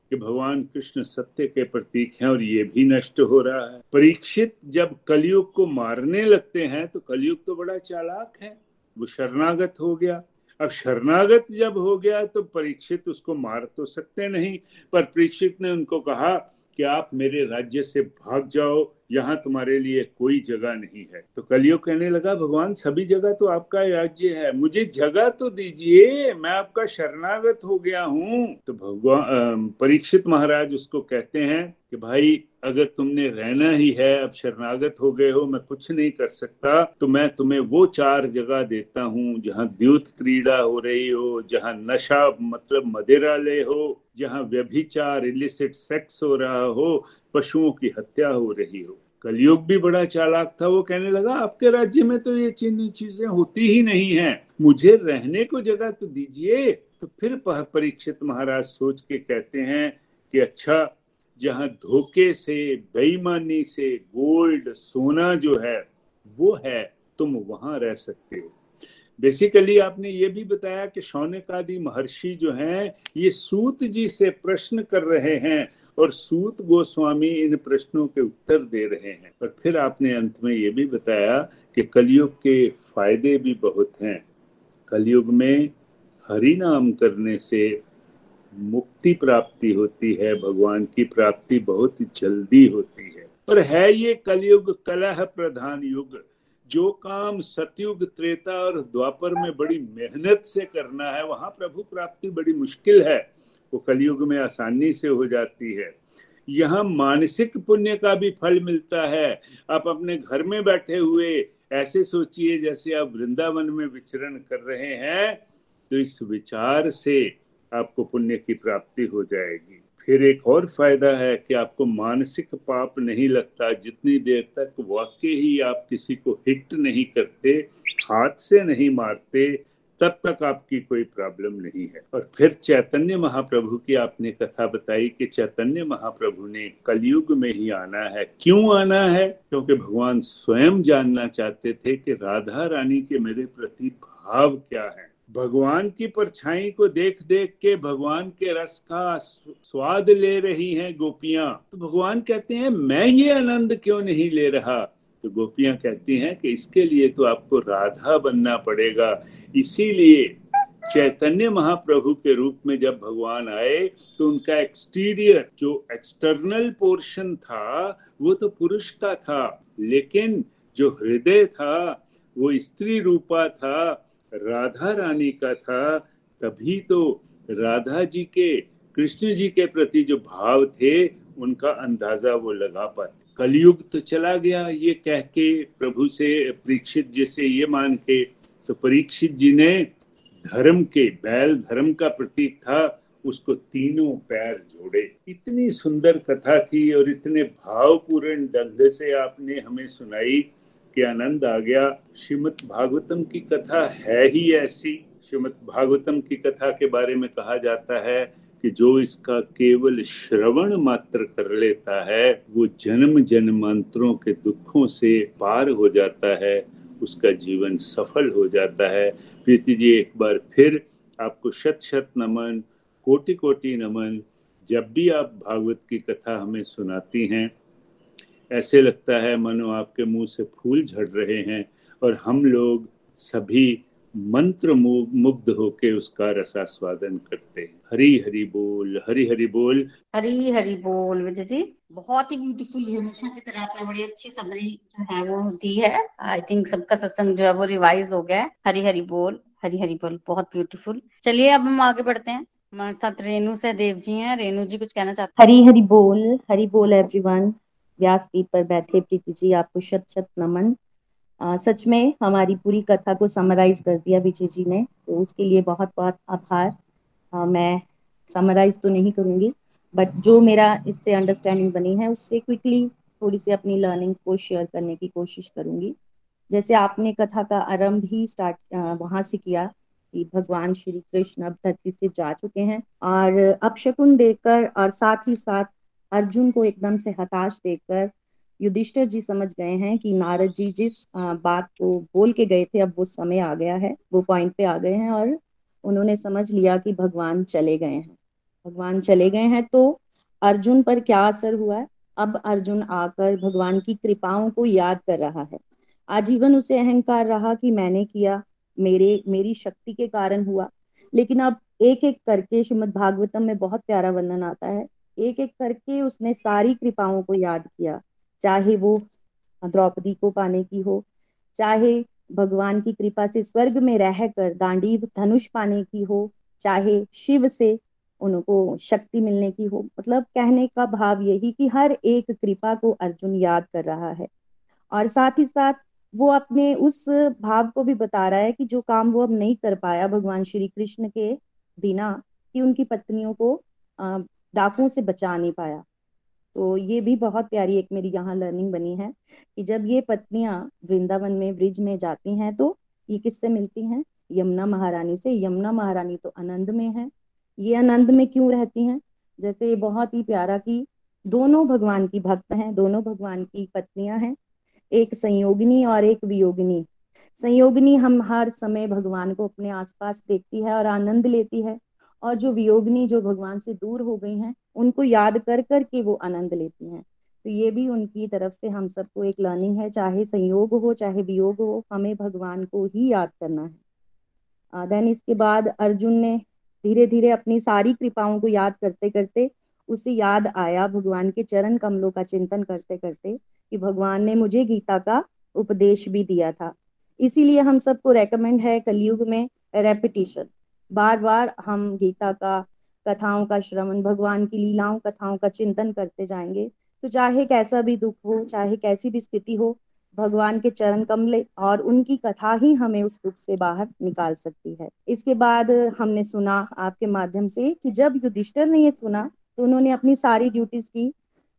कि भगवान कृष्ण सत्य के प्रतीक हैं और ये भी नष्ट हो रहा है। परीक्षित जब कलयुग को मारने लगते हैं तो कलयुग तो बड़ा चालाक है। वो शरणागत हो गया। अब शरणागत जब हो गया तो परीक्षित उसको मार तो सकते नहीं, पर परीक्षित ने उनको कहा कि आप मेरे राज्य से भाग जाओ यहाँ तुम्हारे लिए कोई जगह नहीं है। तो कलियो कहने लगा, भगवान, सभी जगह तो आपका राज्य है। मुझे जगह तो दीजिए, मैं आपका शरणागत हो गया हूँ। तो भगवान परीक्षित महाराज उसको कहते हैं कि, भाई, अगर तुमने रहना ही है, अब शरणागत हो गए हो, मैं कुछ नहीं कर सकता। तो मैं तुम्हें वो चार जगह देता हूँ, जहाँ द्युत क्रीड़ा हो रही हो, जहाँ नशा मतलब मदिरालय हो, जहाँ व्यभिचार, इलिसिट सेक्स हो रहा हो पशुओं की हत्या हो रही हो। कलयुग भी बड़ा चालाक था, वो कहने लगा, आपके राज्य में तो ये चीनी चीज़ें होती ही नहीं है। मुझे रहने को जगह तो दीजिए। तो फिर परीक्षित महाराज सोच के कहते हैं कि अच्छा जहाँ धोखे से, बेईमानी से, गोल्ड, सोना जो है, वो है, तुम वहाँ रह सकते हो। बेसिकली आपने ये भी बताया कि शौनक आदि महर्षि जो हैं, ये सूत जी से प्रश्न कर रहे हैं और सूत गोस्वामी इन प्रश्नों के उत्तर दे रहे हैं। पर फिर आपने अंत में ये भी बताया कि कलयुग के फ़ायदे भी बहुत हैं। कलयुग में हरि नाम करने से मुक्ति प्राप्ति होती है, भगवान की प्राप्ति बहुत जल्दी होती है। पर है ये कलयुग कलह प्रधान युग, जो काम सतयुग, त्रेता और द्वापर में बड़ी मेहनत से करना है, वहाँ प्रभु प्राप्ति बड़ी मुश्किल है। वो कलयुग में आसानी से हो जाती है। यहाँ मानसिक पुण्य का भी फल मिलता है। आप अपने घर में बैठे हुए ऐसे सोचिए जैसे आप वृंदावन में विचरण कर रहे हैं तो इस विचार से आपको पुण्य की प्राप्ति हो जाएगी। फिर एक और फ़ायदा है कि आपको मानसिक पाप नहीं लगता। जितनी देर तक वाक्य ही आप किसी को हिट नहीं करते, हाथ से नहीं मारते तब तक आपकी कोई प्रॉब्लम नहीं है। और फिर चैतन्य महाप्रभु की आपने कथा बताई कि चैतन्य महाप्रभु ने कलयुग में ही आना है। क्यों आना है? क्योंकि भगवान स्वयं जानना चाहते थे कि राधा रानी के मेरे प्रति भाव क्या है। भगवान की परछाई को देख देख के भगवान के रस का स्वाद ले रही हैं गोपियाँ। तो भगवान कहते हैं, मैं ये आनंद क्यों नहीं ले रहा? तो गोपियाँ कहती हैं कि इसके लिए तो आपको राधा बनना पड़ेगा। इसीलिए चैतन्य महाप्रभु के रूप में जब भगवान आए तो उनका एक्सटीरियर जो एक्सटर्नल पोर्शन था, वो तो पुरुष का था, लेकिन जो हृदय था, वो स्त्री रूपा था, राधा रानी का था, तभी तो राधा जी के, कृष्ण जी के प्रति जो भाव थे, उनका अंदाज़ा वो लगा पाए कलयुग तो चला गया, ये कह के प्रभु से परीक्षित जी से ये मान के तो परीक्षित जी ने धर्म के, बैल धर्म का प्रतीक था, उसको तीनों पैर जोड़े। इतनी सुंदर कथा थी और इतने भावपूर्ण ढंग से आपने हमें सुनाई कि आनंद आ गया। श्रीमद भागवतम की कथा है ही ऐसी। श्रीमद भागवतम की कथा के बारे में कहा जाता है कि जो इसका केवल श्रवण मात्र कर लेता है, वो जन्म जन्मांतरों के दुखों से पार हो जाता है, उसका जीवन सफल हो जाता है। प्रीति जी, एक बार फिर आपको शत शत नमन, कोटि कोटि नमन, जब भी आप भागवत की कथा हमें सुनाती हैं, ऐसे लगता है मनो आपके मुँह से फूल झड़ रहे हैं और हम लोग सभी मंत्र मुग्ध होके उसका रसास्वादन करते हैं। हरी हरी बोल हरी हरी बोल। हरी हरी बोल विजय जी। बहुत ही ब्यूटीफुल हमेशा की तरह आपने बड़ी अच्छी समरी जो है वो दी है। आई थिंक सबका सत्संग जो है वो रिवाइज हो गया है। हरी हरी बोल हरी हरी बोल बहुत ब्यूटीफुल चलिए अब हम आगे बढ़ते हैं। हमारे साथ रेणु से देव जी हैं। रेणु जी कुछ कहना चाहते हैं? हरी हरी बोल हरी बोल एवरीवन व्यासपीठ पर बैठे प्रीति जी आपको शत शत नमन। आ, सच में हमारी पूरी कथा को समराइज कर दिया विजय जी ने तो उसके लिए बहुत बहुत आभार। मैं समराइज तो नहीं करूँगी बट जो मेरा इससे अंडरस्टैंडिंग बनी है उससे क्विकली थोड़ी सी अपनी लर्निंग को शेयर करने की कोशिश करूँगी। जैसे आपने कथा का आरंभ ही स्टार्ट वहाँ से किया कि भगवान श्री कृष्ण अब धरती से जा चुके हैं और अपशकुन देकर और साथ ही साथ अर्जुन को एकदम से हताश देकर युधिष्ठर जी समझ गए हैं कि नारद जी जिस बात को बोल के गए थे, अब वो समय आ गया है, वो पॉइंट पे आ गए हैं और उन्होंने समझ लिया कि भगवान चले गए हैं। भगवान चले गए हैं तो अर्जुन पर क्या असर हुआ? है अब अर्जुन आकर भगवान की कृपाओं को याद कर रहा है। आजीवन उसे अहंकार रहा कि मैंने किया, मेरे, मेरी शक्ति के कारण हुआ। लेकिन अब एक एक करके श्रीमद भागवतम में बहुत प्यारा वर्णन आता है। एक एक करके उसने सारी कृपाओं को याद किया। चाहे वो द्रौपदी को पाने की हो, चाहे भगवान की कृपा से स्वर्ग में रहकर दांडीव धनुष पाने की हो, चाहे शिव से उनको शक्ति मिलने की हो। मतलब कहने का भाव यही कि हर एक कृपा को अर्जुन याद कर रहा है। और साथ ही साथ वो अपने उस भाव को भी बता रहा है कि जो काम वो अब नहीं कर पाया भगवान श्री कृष्ण के बिना, कि उनकी पत्नियों को डाकुओं से बचा नहीं पाया। तो ये भी बहुत प्यारी एक मेरी यहाँ लर्निंग बनी है कि जब ये पत्नियाँ वृंदावन में, ब्रिज में जाती हैं तो ये किससे मिलती हैं? यमुना महारानी से। यमुना महारानी तो आनंद में है। ये आनंद में क्यों रहती हैं? जैसे बहुत ही प्यारा कि दोनों भगवान की भक्त हैं, दोनों भगवान की पत्नियाँ हैं। एक संयोगिनी और एक वियोगिनी। संयोगिनी हम हर समय भगवान को अपने आसपास देखती है और आनंद लेती है। और जो वियोगनी जो भगवान से दूर हो गई हैं, उनको याद कर कर के वो आनंद लेती हैं। तो ये भी उनकी तरफ़ से हम सबको एक लर्निंग है, चाहे संयोग हो, चाहे वियोग हो, हमें भगवान को ही याद करना है। देन इसके बाद अर्जुन ने धीरे धीरे अपनी सारी कृपाओं को याद करते करते उसे याद आया भगवान के चरण कमलों का चिंतन करते करते कि भगवान ने मुझे गीता का उपदेश भी दिया था। इसीलिए हम सबको रेकमेंड है कलयुग में रेपिटेशन बार बार हम गीता का कथाओं का श्रवण, भगवान की लीलाओं, कथाओं का चिंतन करते जाएँगे। तो चाहे कैसा भी दुख हो, चाहे कैसी भी स्थिति हो, भगवान के चरण कमले और उनकी कथा ही हमें उस दुख से बाहर निकाल सकती है। इसके बाद हमने सुना आपके माध्यम से कि जब युधिष्ठर ने ये सुना तो उन्होंने अपनी सारी ड्यूटीज़ की,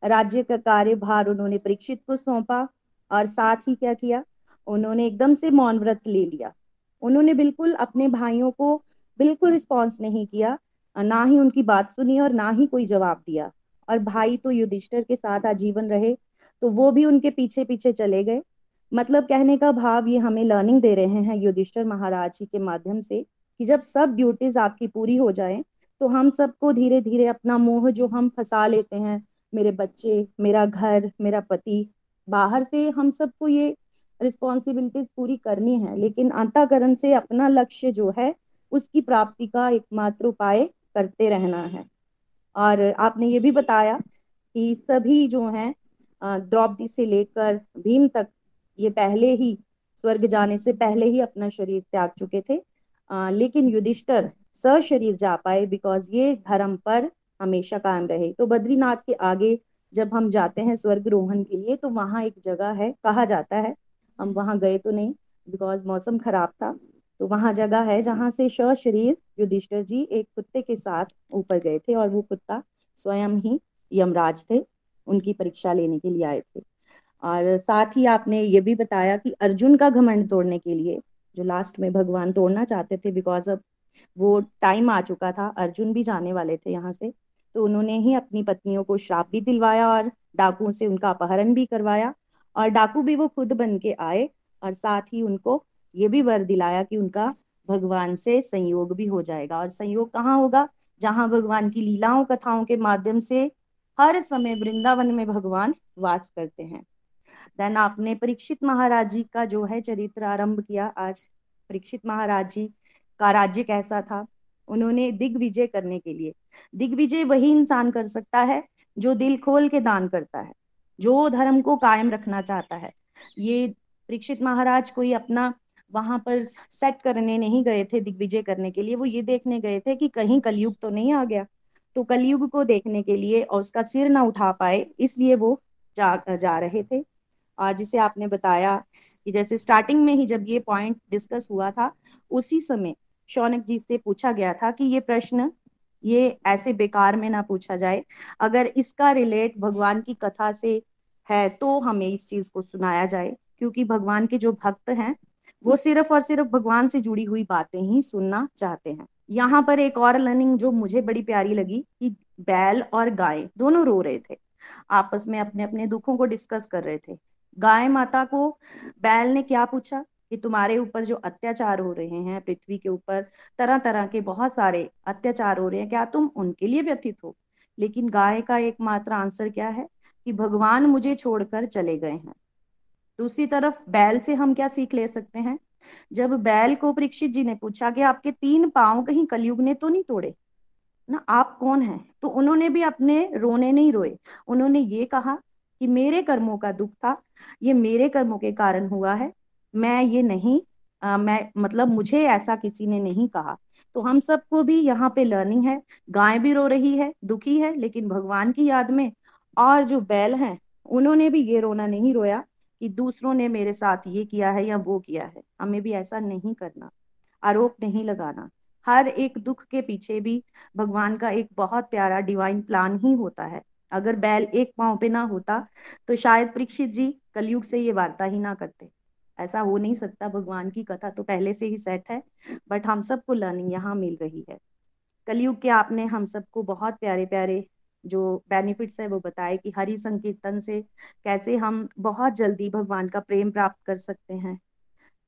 राज्य का कार्यभार उन्होंने परीक्षित को सौंपा और साथ ही क्या किया? उन्होंने एकदम से मौन व्रत ले लिया। उन्होंने बिल्कुल अपने भाइयों को बिल्कुल रिस्पॉन्स नहीं किया, ना ही उनकी बात सुनी और ना ही कोई जवाब दिया। और भाई तो युधिष्ठर के साथ आजीवन रहे तो वो भी उनके पीछे पीछे चले गए। मतलब कहने का भाव ये हमें लर्निंग दे रहे हैं युधिष्ठर महाराज जी के माध्यम से, कि जब सब ड्यूटीज़ आपकी पूरी हो जाए तो हम सबको धीरे धीरे अपना मोह जो हम फंसा लेते हैं, मेरे बच्चे, मेरा घर, मेरा पति, बाहर से हम सबको ये रिस्पॉन्सिबिलिटीज पूरी करनी है। लेकिन अंताकरण से अपना लक्ष्य जो है उसकी प्राप्ति का एकमात्र उपाय करते रहना है। और आपने ये भी बताया कि सभी जो हैं द्रौपदी से लेकर भीम तक ये पहले ही स्वर्ग जाने से पहले ही अपना शरीर त्याग चुके थे। आ, लेकिन युधिष्ठर सशरीर जा पाए बिकॉज़ ये धर्म पर हमेशा कायम रहे। तो बद्रीनाथ के आगे जब हम जाते हैं स्वर्ग रोहन के लिए तो वहाँ एक जगह है कहा जाता है हम वहाँ गए तो नहीं बिकॉज़ मौसम खराब था। तो वहाँ जगह है जहाँ से शरीर युधिष्ठिर जी एक कुत्ते के साथ ऊपर गए थे और वो कुत्ता स्वयं ही यमराज थे, उनकी परीक्षा लेने के लिए आए थे। और साथ ही आपने ये भी बताया कि अर्जुन का घमंड तोड़ने के लिए जो लास्ट में भगवान तोड़ना चाहते थे बिकॉज़ अब वो टाइम आ चुका था, अर्जुन भी जाने वाले थे यहाँ से तो उन्होंने ही अपनी पत्नियों को श्राप भी दिलवाया और डाकुओं से उनका अपहरण भी करवाया। और डाकू भी वो खुद बन के आए और साथ ही उनको ये भी वर दिलाया कि उनका भगवान से संयोग भी हो जाएगा। और संयोग कहाँ होगा? जहाँ भगवान की लीलाओं, कथाओं के माध्यम से हर समय वृंदावन में भगवान वास करते हैं। देन आपने परीक्षित महाराज जी का जो है चरित्र आरंभ किया। आज परीक्षित महाराज जी का राज्य कैसा था? उन्होंने दिग्विजय करने के लिए। दिग्विजय वही इंसान कर सकता है जो दिल खोल के दान करता है, जो धर्म को कायम रखना चाहता है। ये परीक्षित महाराज कोई अपना वहाँ पर सेट करने नहीं गए थे दिग्विजय करने के लिए, वो ये देखने गए थे कि कहीं कलयुग तो नहीं आ गया। तो कलयुग को देखने के लिए और उसका सिर ना उठा पाए, इसलिए वो जा जा रहे थे। जिसे आपने बताया कि जैसे स्टार्टिंग में ही जब ये पॉइंट डिस्कस हुआ था, उसी समय शौनक जी से पूछा गया था कि ये प्रश्न, ये ऐसे बेकार में ना पूछा जाए। अगर इसका रिलेट भगवान की कथा से है तो हमें इस चीज़ को सुनाया जाए, क्योंकि भगवान के जो भक्त हैं वो सिर्फ़ और सिर्फ़ भगवान से जुड़ी हुई बातें ही सुनना चाहते हैं। यहाँ पर एक और लर्निंग जो मुझे बड़ी प्यारी लगी कि बैल और गाय दोनों रो रहे थे। आपस में अपने अपने दुखों को डिस्कस कर रहे थे। गाय माता को बैल ने क्या पूछा कि तुम्हारे ऊपर जो अत्याचार हो रहे हैं, पृथ्वी के ऊपर तरह तरह के बहुत सारे अत्याचार हो रहे हैं, क्या तुम उनके लिए व्यथित हो? लेकिन गाय का एकमात्र आंसर क्या है कि भगवान मुझे छोड़कर चले गए हैं। दूसरी तरफ़ बैल से हम क्या सीख ले सकते हैं? जब बैल को परीक्षित जी ने पूछा कि आपके तीन पाँव कहीं कलयुग ने तो नहीं तोड़े? ना आप कौन हैं? तो उन्होंने भी अपने रोने नहीं रोए। उन्होंने ये कहा कि मेरे कर्मों का दुख था ये मेरे कर्मों के कारण हुआ है। मैं ये नहीं आ, मैं मतलब मुझे ऐसा किसी ने नहीं कहा। तो हम सबको भी यहाँ पे लर्निंग है। गाय भी रो रही है दुखी है लेकिन भगवान की याद में और जो बैल हैं उन्होंने भी ये रोना नहीं रोया। कि दूसरों ने मेरे साथ ये किया है या वो किया है। हमें भी ऐसा नहीं करना, आरोप नहीं लगाना। हर एक दुख के पीछे भी भगवान का एक बहुत प्यारा डिवाइन प्लान ही होता है। अगर बैल एक पाँव पे ना होता तो शायद परीक्षित जी कलयुग से ये वार्ता ही ना करते। ऐसा हो नहीं सकता। भगवान की कथा तो पहले से ही सेट है बट हम सबको लर्निंग यहाँ मिल रही है। कलयुग के आपने हम सबको बहुत प्यारे प्यारे जो बेनिफिट्स है वो बताए कि हरि संकीर्तन से कैसे हम बहुत जल्दी भगवान का प्रेम प्राप्त कर सकते हैं।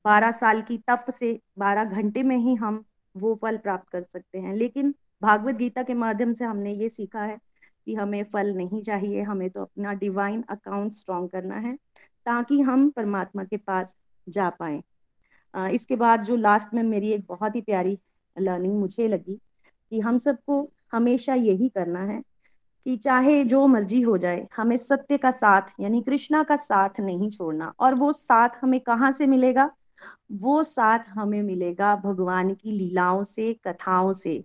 बारह साल की तप से बारह घंटे में ही हम वो फल प्राप्त कर सकते हैं। लेकिन भागवत गीता के माध्यम से हमने ये सीखा है कि हमें फल नहीं चाहिए, हमें तो अपना डिवाइन अकाउंट स्ट्रॉन्ग करना है ताकि हम परमात्मा के पास जा पाए। इसके बाद जो लास्ट में मेरी एक बहुत ही प्यारी लर्निंग मुझे लगी कि हम सबको हमेशा यही करना है कि चाहे जो मर्ज़ी हो जाए, हमें सत्य का साथ, यानी कृष्णा का साथ नहीं छोड़ना। और वो साथ हमें कहाँ से मिलेगा? वो साथ हमें मिलेगा भगवान की लीलाओं से, कथाओं से।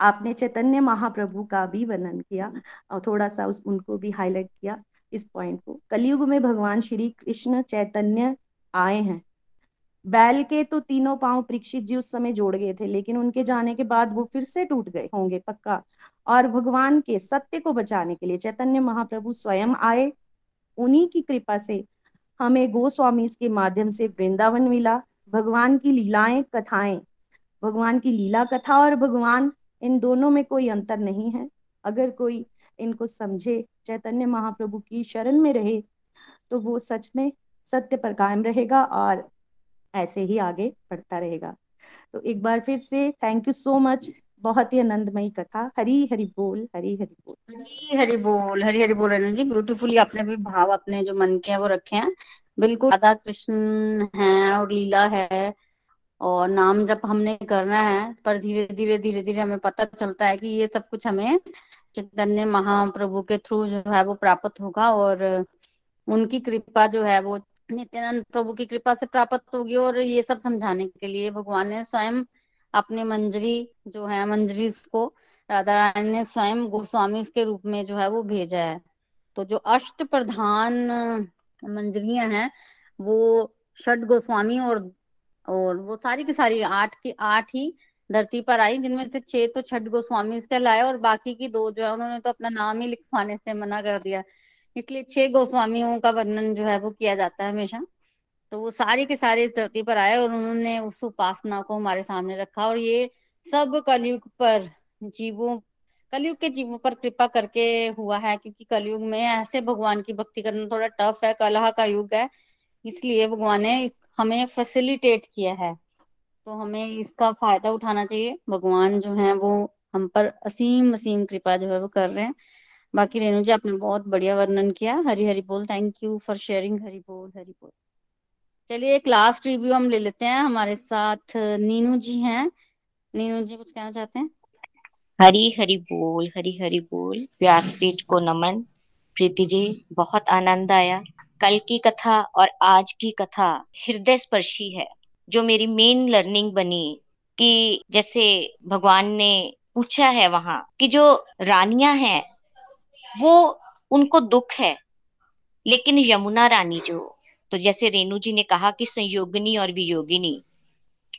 आपने चैतन्य महाप्रभु का भी वर्णन किया और थोड़ा सा उस, उनको भी हाईलाइट किया इस पॉइंट को। कलयुग में भगवान श्री कृष्ण चैतन्य आए हैं। बैल के तो तीनों पाँव परीक्षित जी उस समय जोड़ गए थे, लेकिन उनके जाने के बाद वो फिर से टूट गए होंगे, पक्का। और भगवान के सत्य को बचाने के लिए चैतन्य महाप्रभु स्वयं आए। उन्हीं की कृपा से हमें गोस्वामी के माध्यम से वृंदावन मिला। भगवान की लीलाएँ, कथाएँ। भगवान की लीला कथा और भगवान, इन दोनों में कोई अंतर नहीं है। अगर कोई इनको समझे, चैतन्य महाप्रभु की शरण में रहे तो वो सच में सत्य पर कायम रहेगा और ऐसे ही आगे बढ़ता रहेगा। तो एक बार फिर से थैंक यू सो मच बहुत ही आनंदमयी कथा। हरी हरी बोल, हरी हरी बोल। हरी हरी बोल, हरी हरी बोल रही जी। ब्यूटीफुली आपने भी भाव अपने जो मन के हैं वो रखे हैं। बिल्कुल राधा कृष्ण है और लीला है और नाम जब हमने करना है, पर धीरे धीरे धीरे धीरे हमें पता चलता है कि ये सब कुछ हमें चैतन्य महाप्रभु के थ्रू जो है वो प्राप्त होगा और उनकी कृपा जो है वो नित्यानंद प्रभु की कृपा से प्राप्त होगी और ये सब समझाने के लिए भगवान ने स्वयं अपने मंजरी जो है, मंजरी को राधा रानी ने स्वयं गोस्वामी के रूप में जो है वो भेजा है। तो जो अष्ट प्रधान मंजरियाँ हैं, वो षड गोस्वामी और और वो सारी की सारी आठ की, आठ ही धरती पर आई, जिनमें से छह तो छठ गोस्वामी के लाए और बाकी की दो जो है, उन्होंने तो अपना नाम ही लिखवाने से मना कर दिया। इसलिए छह गोस्वामियों का वर्णन जो है वो किया जाता है हमेशा। तो वो सारे के सारे इस धरती पर आए और उन्होंने उस उपासना को हमारे सामने रखा और ये सब कलयुग पर जीवों, कलयुग के जीवों पर कृपा करके हुआ है क्योंकि कलयुग में ऐसे भगवान की भक्ति करना थोड़ा टफ है, कलह का युग है। इसलिए भगवान ने हमें फैसिलिटेट किया है। तो हमें इसका फ़ायदा उठाना चाहिए। भगवान जो है वो हम पर असीम असीम कृपा जो है वो कर रहे हैं। बाकी रेणु जी, आपने बहुत बढ़िया वर्णन किया। हरी हरी बोल thank you for sharing Hari बोल हरी बोल चलिए एक लास्ट रिव्यू हम ले लेते हैं। हमारे साथ नीनू जी हैं। नीनू जी, कुछ कहना चाहते हैं? हरी हरी बोल, हरी हरी बोल। व्यासपीठ को नमन। प्रीति जी, बहुत आनंद आया। कल की कथा और आज की कथा हृदय स्पर्शी है, जो मेरी मेन लर्निंग बनी कि जैसे भगवान ने पूछा है वहाँ कि जो रानियाँ हैं, वो उनको दुख है, लेकिन यमुना रानी जो तो जैसे रेणु जी ने कहा कि संयोगिनी और वियोगिनी।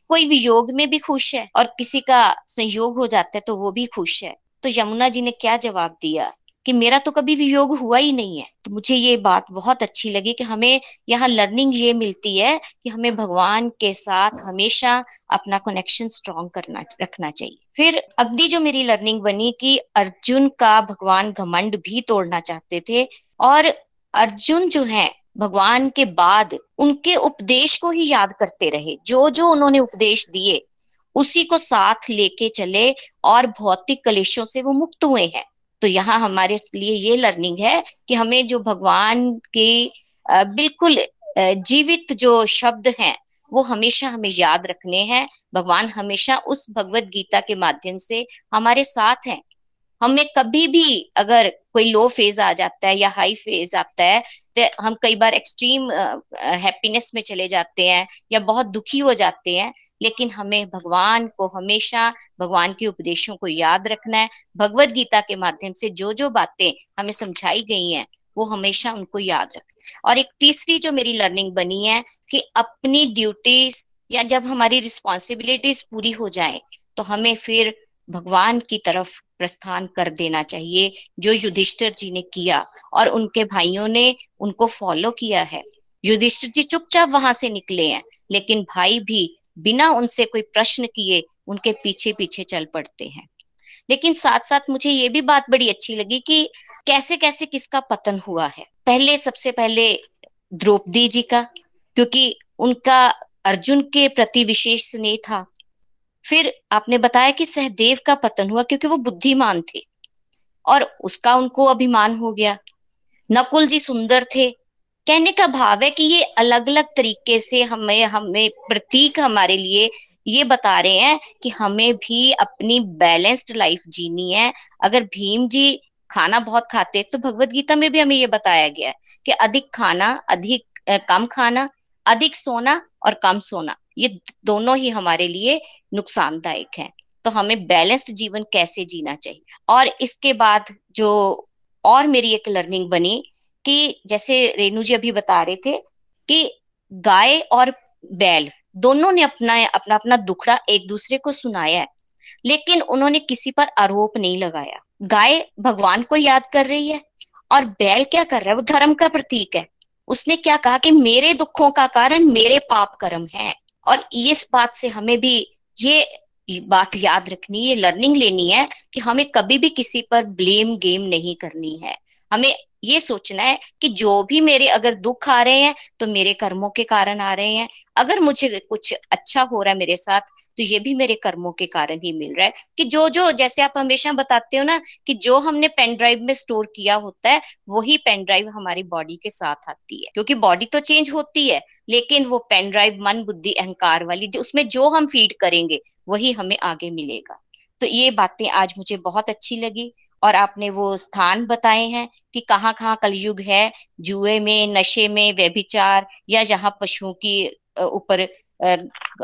कोई वियोग में भी खुश है और किसी का संयोग हो जाता है तो वो भी खुश है। तो यमुना जी ने क्या जवाब दिया कि मेरा तो कभी वियोग हुआ ही नहीं है। तो मुझे ये बात बहुत अच्छी लगी कि हमें यहाँ लर्निंग ये मिलती है कि हमें भगवान के साथ हमेशा अपना कनेक्शन स्ट्रॉन्ग करना, रखना चाहिए। फिर अगली जो मेरी लर्निंग बनी कि अर्जुन का भगवान घमंड भी तोड़ना चाहते थे और अर्जुन जो है भगवान के बाद उनके उपदेश को ही याद करते रहे। जो जो उन्होंने उपदेश दिए, उसी को साथ लेके चले और भौतिक कलेशों से वो मुक्त हुए हैं। तो यहाँ हमारे लिए ये लर्निंग है कि हमें जो भगवान के बिल्कुल जीवित जो शब्द हैं, वो हमेशा हमें याद रखने हैं। भगवान हमेशा उस भगवत गीता के माध्यम से हमारे साथ हैं। हमें कभी भी अगर कोई लो फ़ेज़ आ जाता है या हाई फ़ेज़ आता है तो हम कई बार एक्सट्रीम हैप्पीनेस में चले जाते हैं या बहुत दुखी हो जाते हैं, लेकिन हमें भगवान को हमेशा, भगवान के उपदेशों को याद रखना है। भगवत गीता के माध्यम से जो जो बातें हमें समझाई गई हैं, वो हमेशा उनको याद रख। और एक तीसरी जो मेरी लर्निंग बनी है कि अपनी ड्यूटीज़ या जब हमारी रिस्पॉन्सिबिलिटीज पूरी हो जाए तो हमें फिर भगवान की तरफ़ प्रस्थान कर देना चाहिए, जो युधिष्ठिर जी ने किया और उनके भाइयों ने उनको फॉलो किया है। युधिष्ठिर जी चुपचाप वहाँ से निकले हैं, लेकिन भाई भी बिना उनसे कोई प्रश्न किए उनके पीछे पीछे चल पड़ते हैं। लेकिन साथ साथ मुझे ये भी बात बड़ी अच्छी लगी कि कैसे कैसे किसका पतन हुआ है। पहले, सबसे पहले द्रौपदी जी का, क्योंकि उनका अर्जुन के प्रति विशेष स्नेह था। फिर आपने बताया कि सहदेव का पतन हुआ क्योंकि वो बुद्धिमान थे और उसका उनको अभिमान हो गया। नकुल जी सुंदर थे। कहने का भाव है कि ये अलग अलग तरीके से हमें हमें प्रतीक हमारे लिए ये बता रहे हैं कि हमें भी अपनी बैलेंस्ड लाइफ जीनी है। अगर भीम जी खाना बहुत खाते तो भगवत गीता में भी हमें ये बताया गया है कि अधिक खाना, अधिक कम खाना अधिक सोना और कम सोना, ये दोनों ही हमारे लिए नुकसानदायक है। तो हमें बैलेंस्ड जीवन कैसे जीना चाहिए? और इसके बाद जो और मेरी एक लर्निंग बनी कि जैसे रेणु जी अभी बता रहे थे कि गाय और बैल दोनों ने अपना अपना अपना दुखड़ा एक दूसरे को सुनाया है, लेकिन उन्होंने किसी पर आरोप नहीं लगाया। गाय भगवान को याद कर रही है और बैल क्या कर रहा है? वो धर्म का प्रतीक है। उसने क्या कहा कि मेरे दुखों का कारण मेरे पाप कर्म है। और इस बात से हमें भी ये बात याद रखनी है लर्निंग लेनी है कि हमें कभी भी किसी पर ब्लेम गेम नहीं करनी है। हमें ये सोचना है कि जो भी मेरे अगर दुख आ रहे हैं तो मेरे कर्मों के कारण आ रहे हैं। अगर मुझे कुछ अच्छा हो रहा है मेरे साथ तो ये भी मेरे कर्मों के कारण ही मिल रहा है। कि जो जो, जैसे आप हमेशा बताते हो ना कि जो हमने पेन ड्राइव में स्टोर किया होता है, वही पेन ड्राइव हमारी बॉडी के साथ आती है। क्योंकि बॉडी तो चेंज होती है, लेकिन वो पेन ड्राइव मन, बुद्धि, अहंकार वाली उसमें जो हम फ़ीड करेंगे, वही हमें आगे मिलेगा। तो ये बातें आज मुझे बहुत अच्छी लगी। और आपने वो स्थान बताए हैं कि कहाँ कहाँ कलयुग है, जुए में, नशे में, व्यभिचार, या जहाँ पशुओं की ऊपर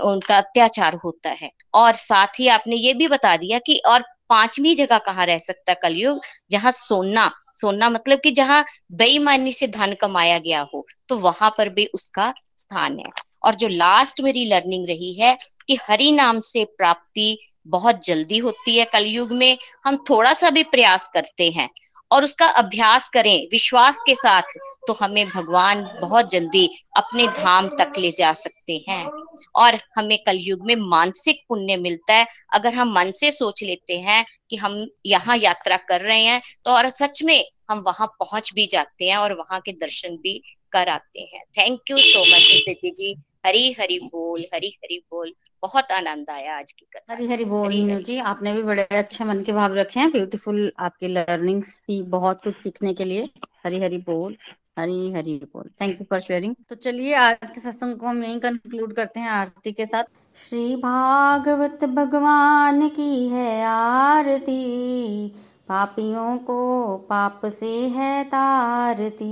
उनका अत्याचार होता है। और साथ ही आपने ये भी बता दिया कि और पांचवी जगह कहाँ रह सकता कलयुग? जहाँ सोना सोना मतलब कि जहाँ बेईमानी से धन कमाया गया हो तो वहाँ पर भी उसका स्थान है। और जो लास्ट मेरी लर्निंग रही है कि हरि नाम से प्राप्ति बहुत जल्दी होती है कलयुग में, हम थोड़ा सा भी प्रयास करते हैं और उसका अभ्यास करें विश्वास के साथ तो हमें भगवान बहुत जल्दी अपने धाम तक ले जा सकते हैं। और हमें कलयुग में मानसिक पुण्य मिलता है। अगर हम मन से सोच लेते हैं कि हम यहाँ यात्रा कर रहे हैं तो और सच में हम वहाँ पहुँच भी जाते हैं और वहाँ के दर्शन भी कर आते हैं। Thank you so much Preeti ji. Hari Hari बोल हरी हरी बोल। बहुत आनंद आया आज की कथा। हरी हरी बोल मीनू जी आपने भी बड़े अच्छे मन के भाव रखे हैं। ब्यूटीफुल आपकी लर्निंग्स थी बहुत कुछ सीखने के लिए। हरी हरी बोल हरी हरी बोल। थैंक यू फॉर शेयरिंग तो चलिए आज के सत्संग को हम यही कंक्लूड करते हैं आरती के साथ। श्री भागवत भगवान की है आरती। पापियों को पाप से है तारती।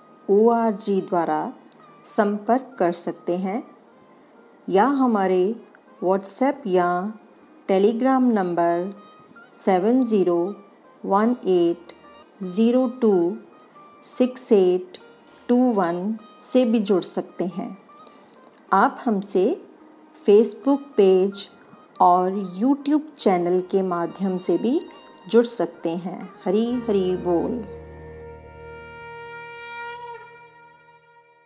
O द्वारा संपर्क कर सकते हैं या हमारे व्हाट्सएप या Telegram number seven zero one eight zero two six eight two one से भी जुड़ सकते हैं। आप हमसे फेसबुक पेज और यूट्यूब चैनल के माध्यम से भी जुड़ सकते हैं। हरी हरी बोल।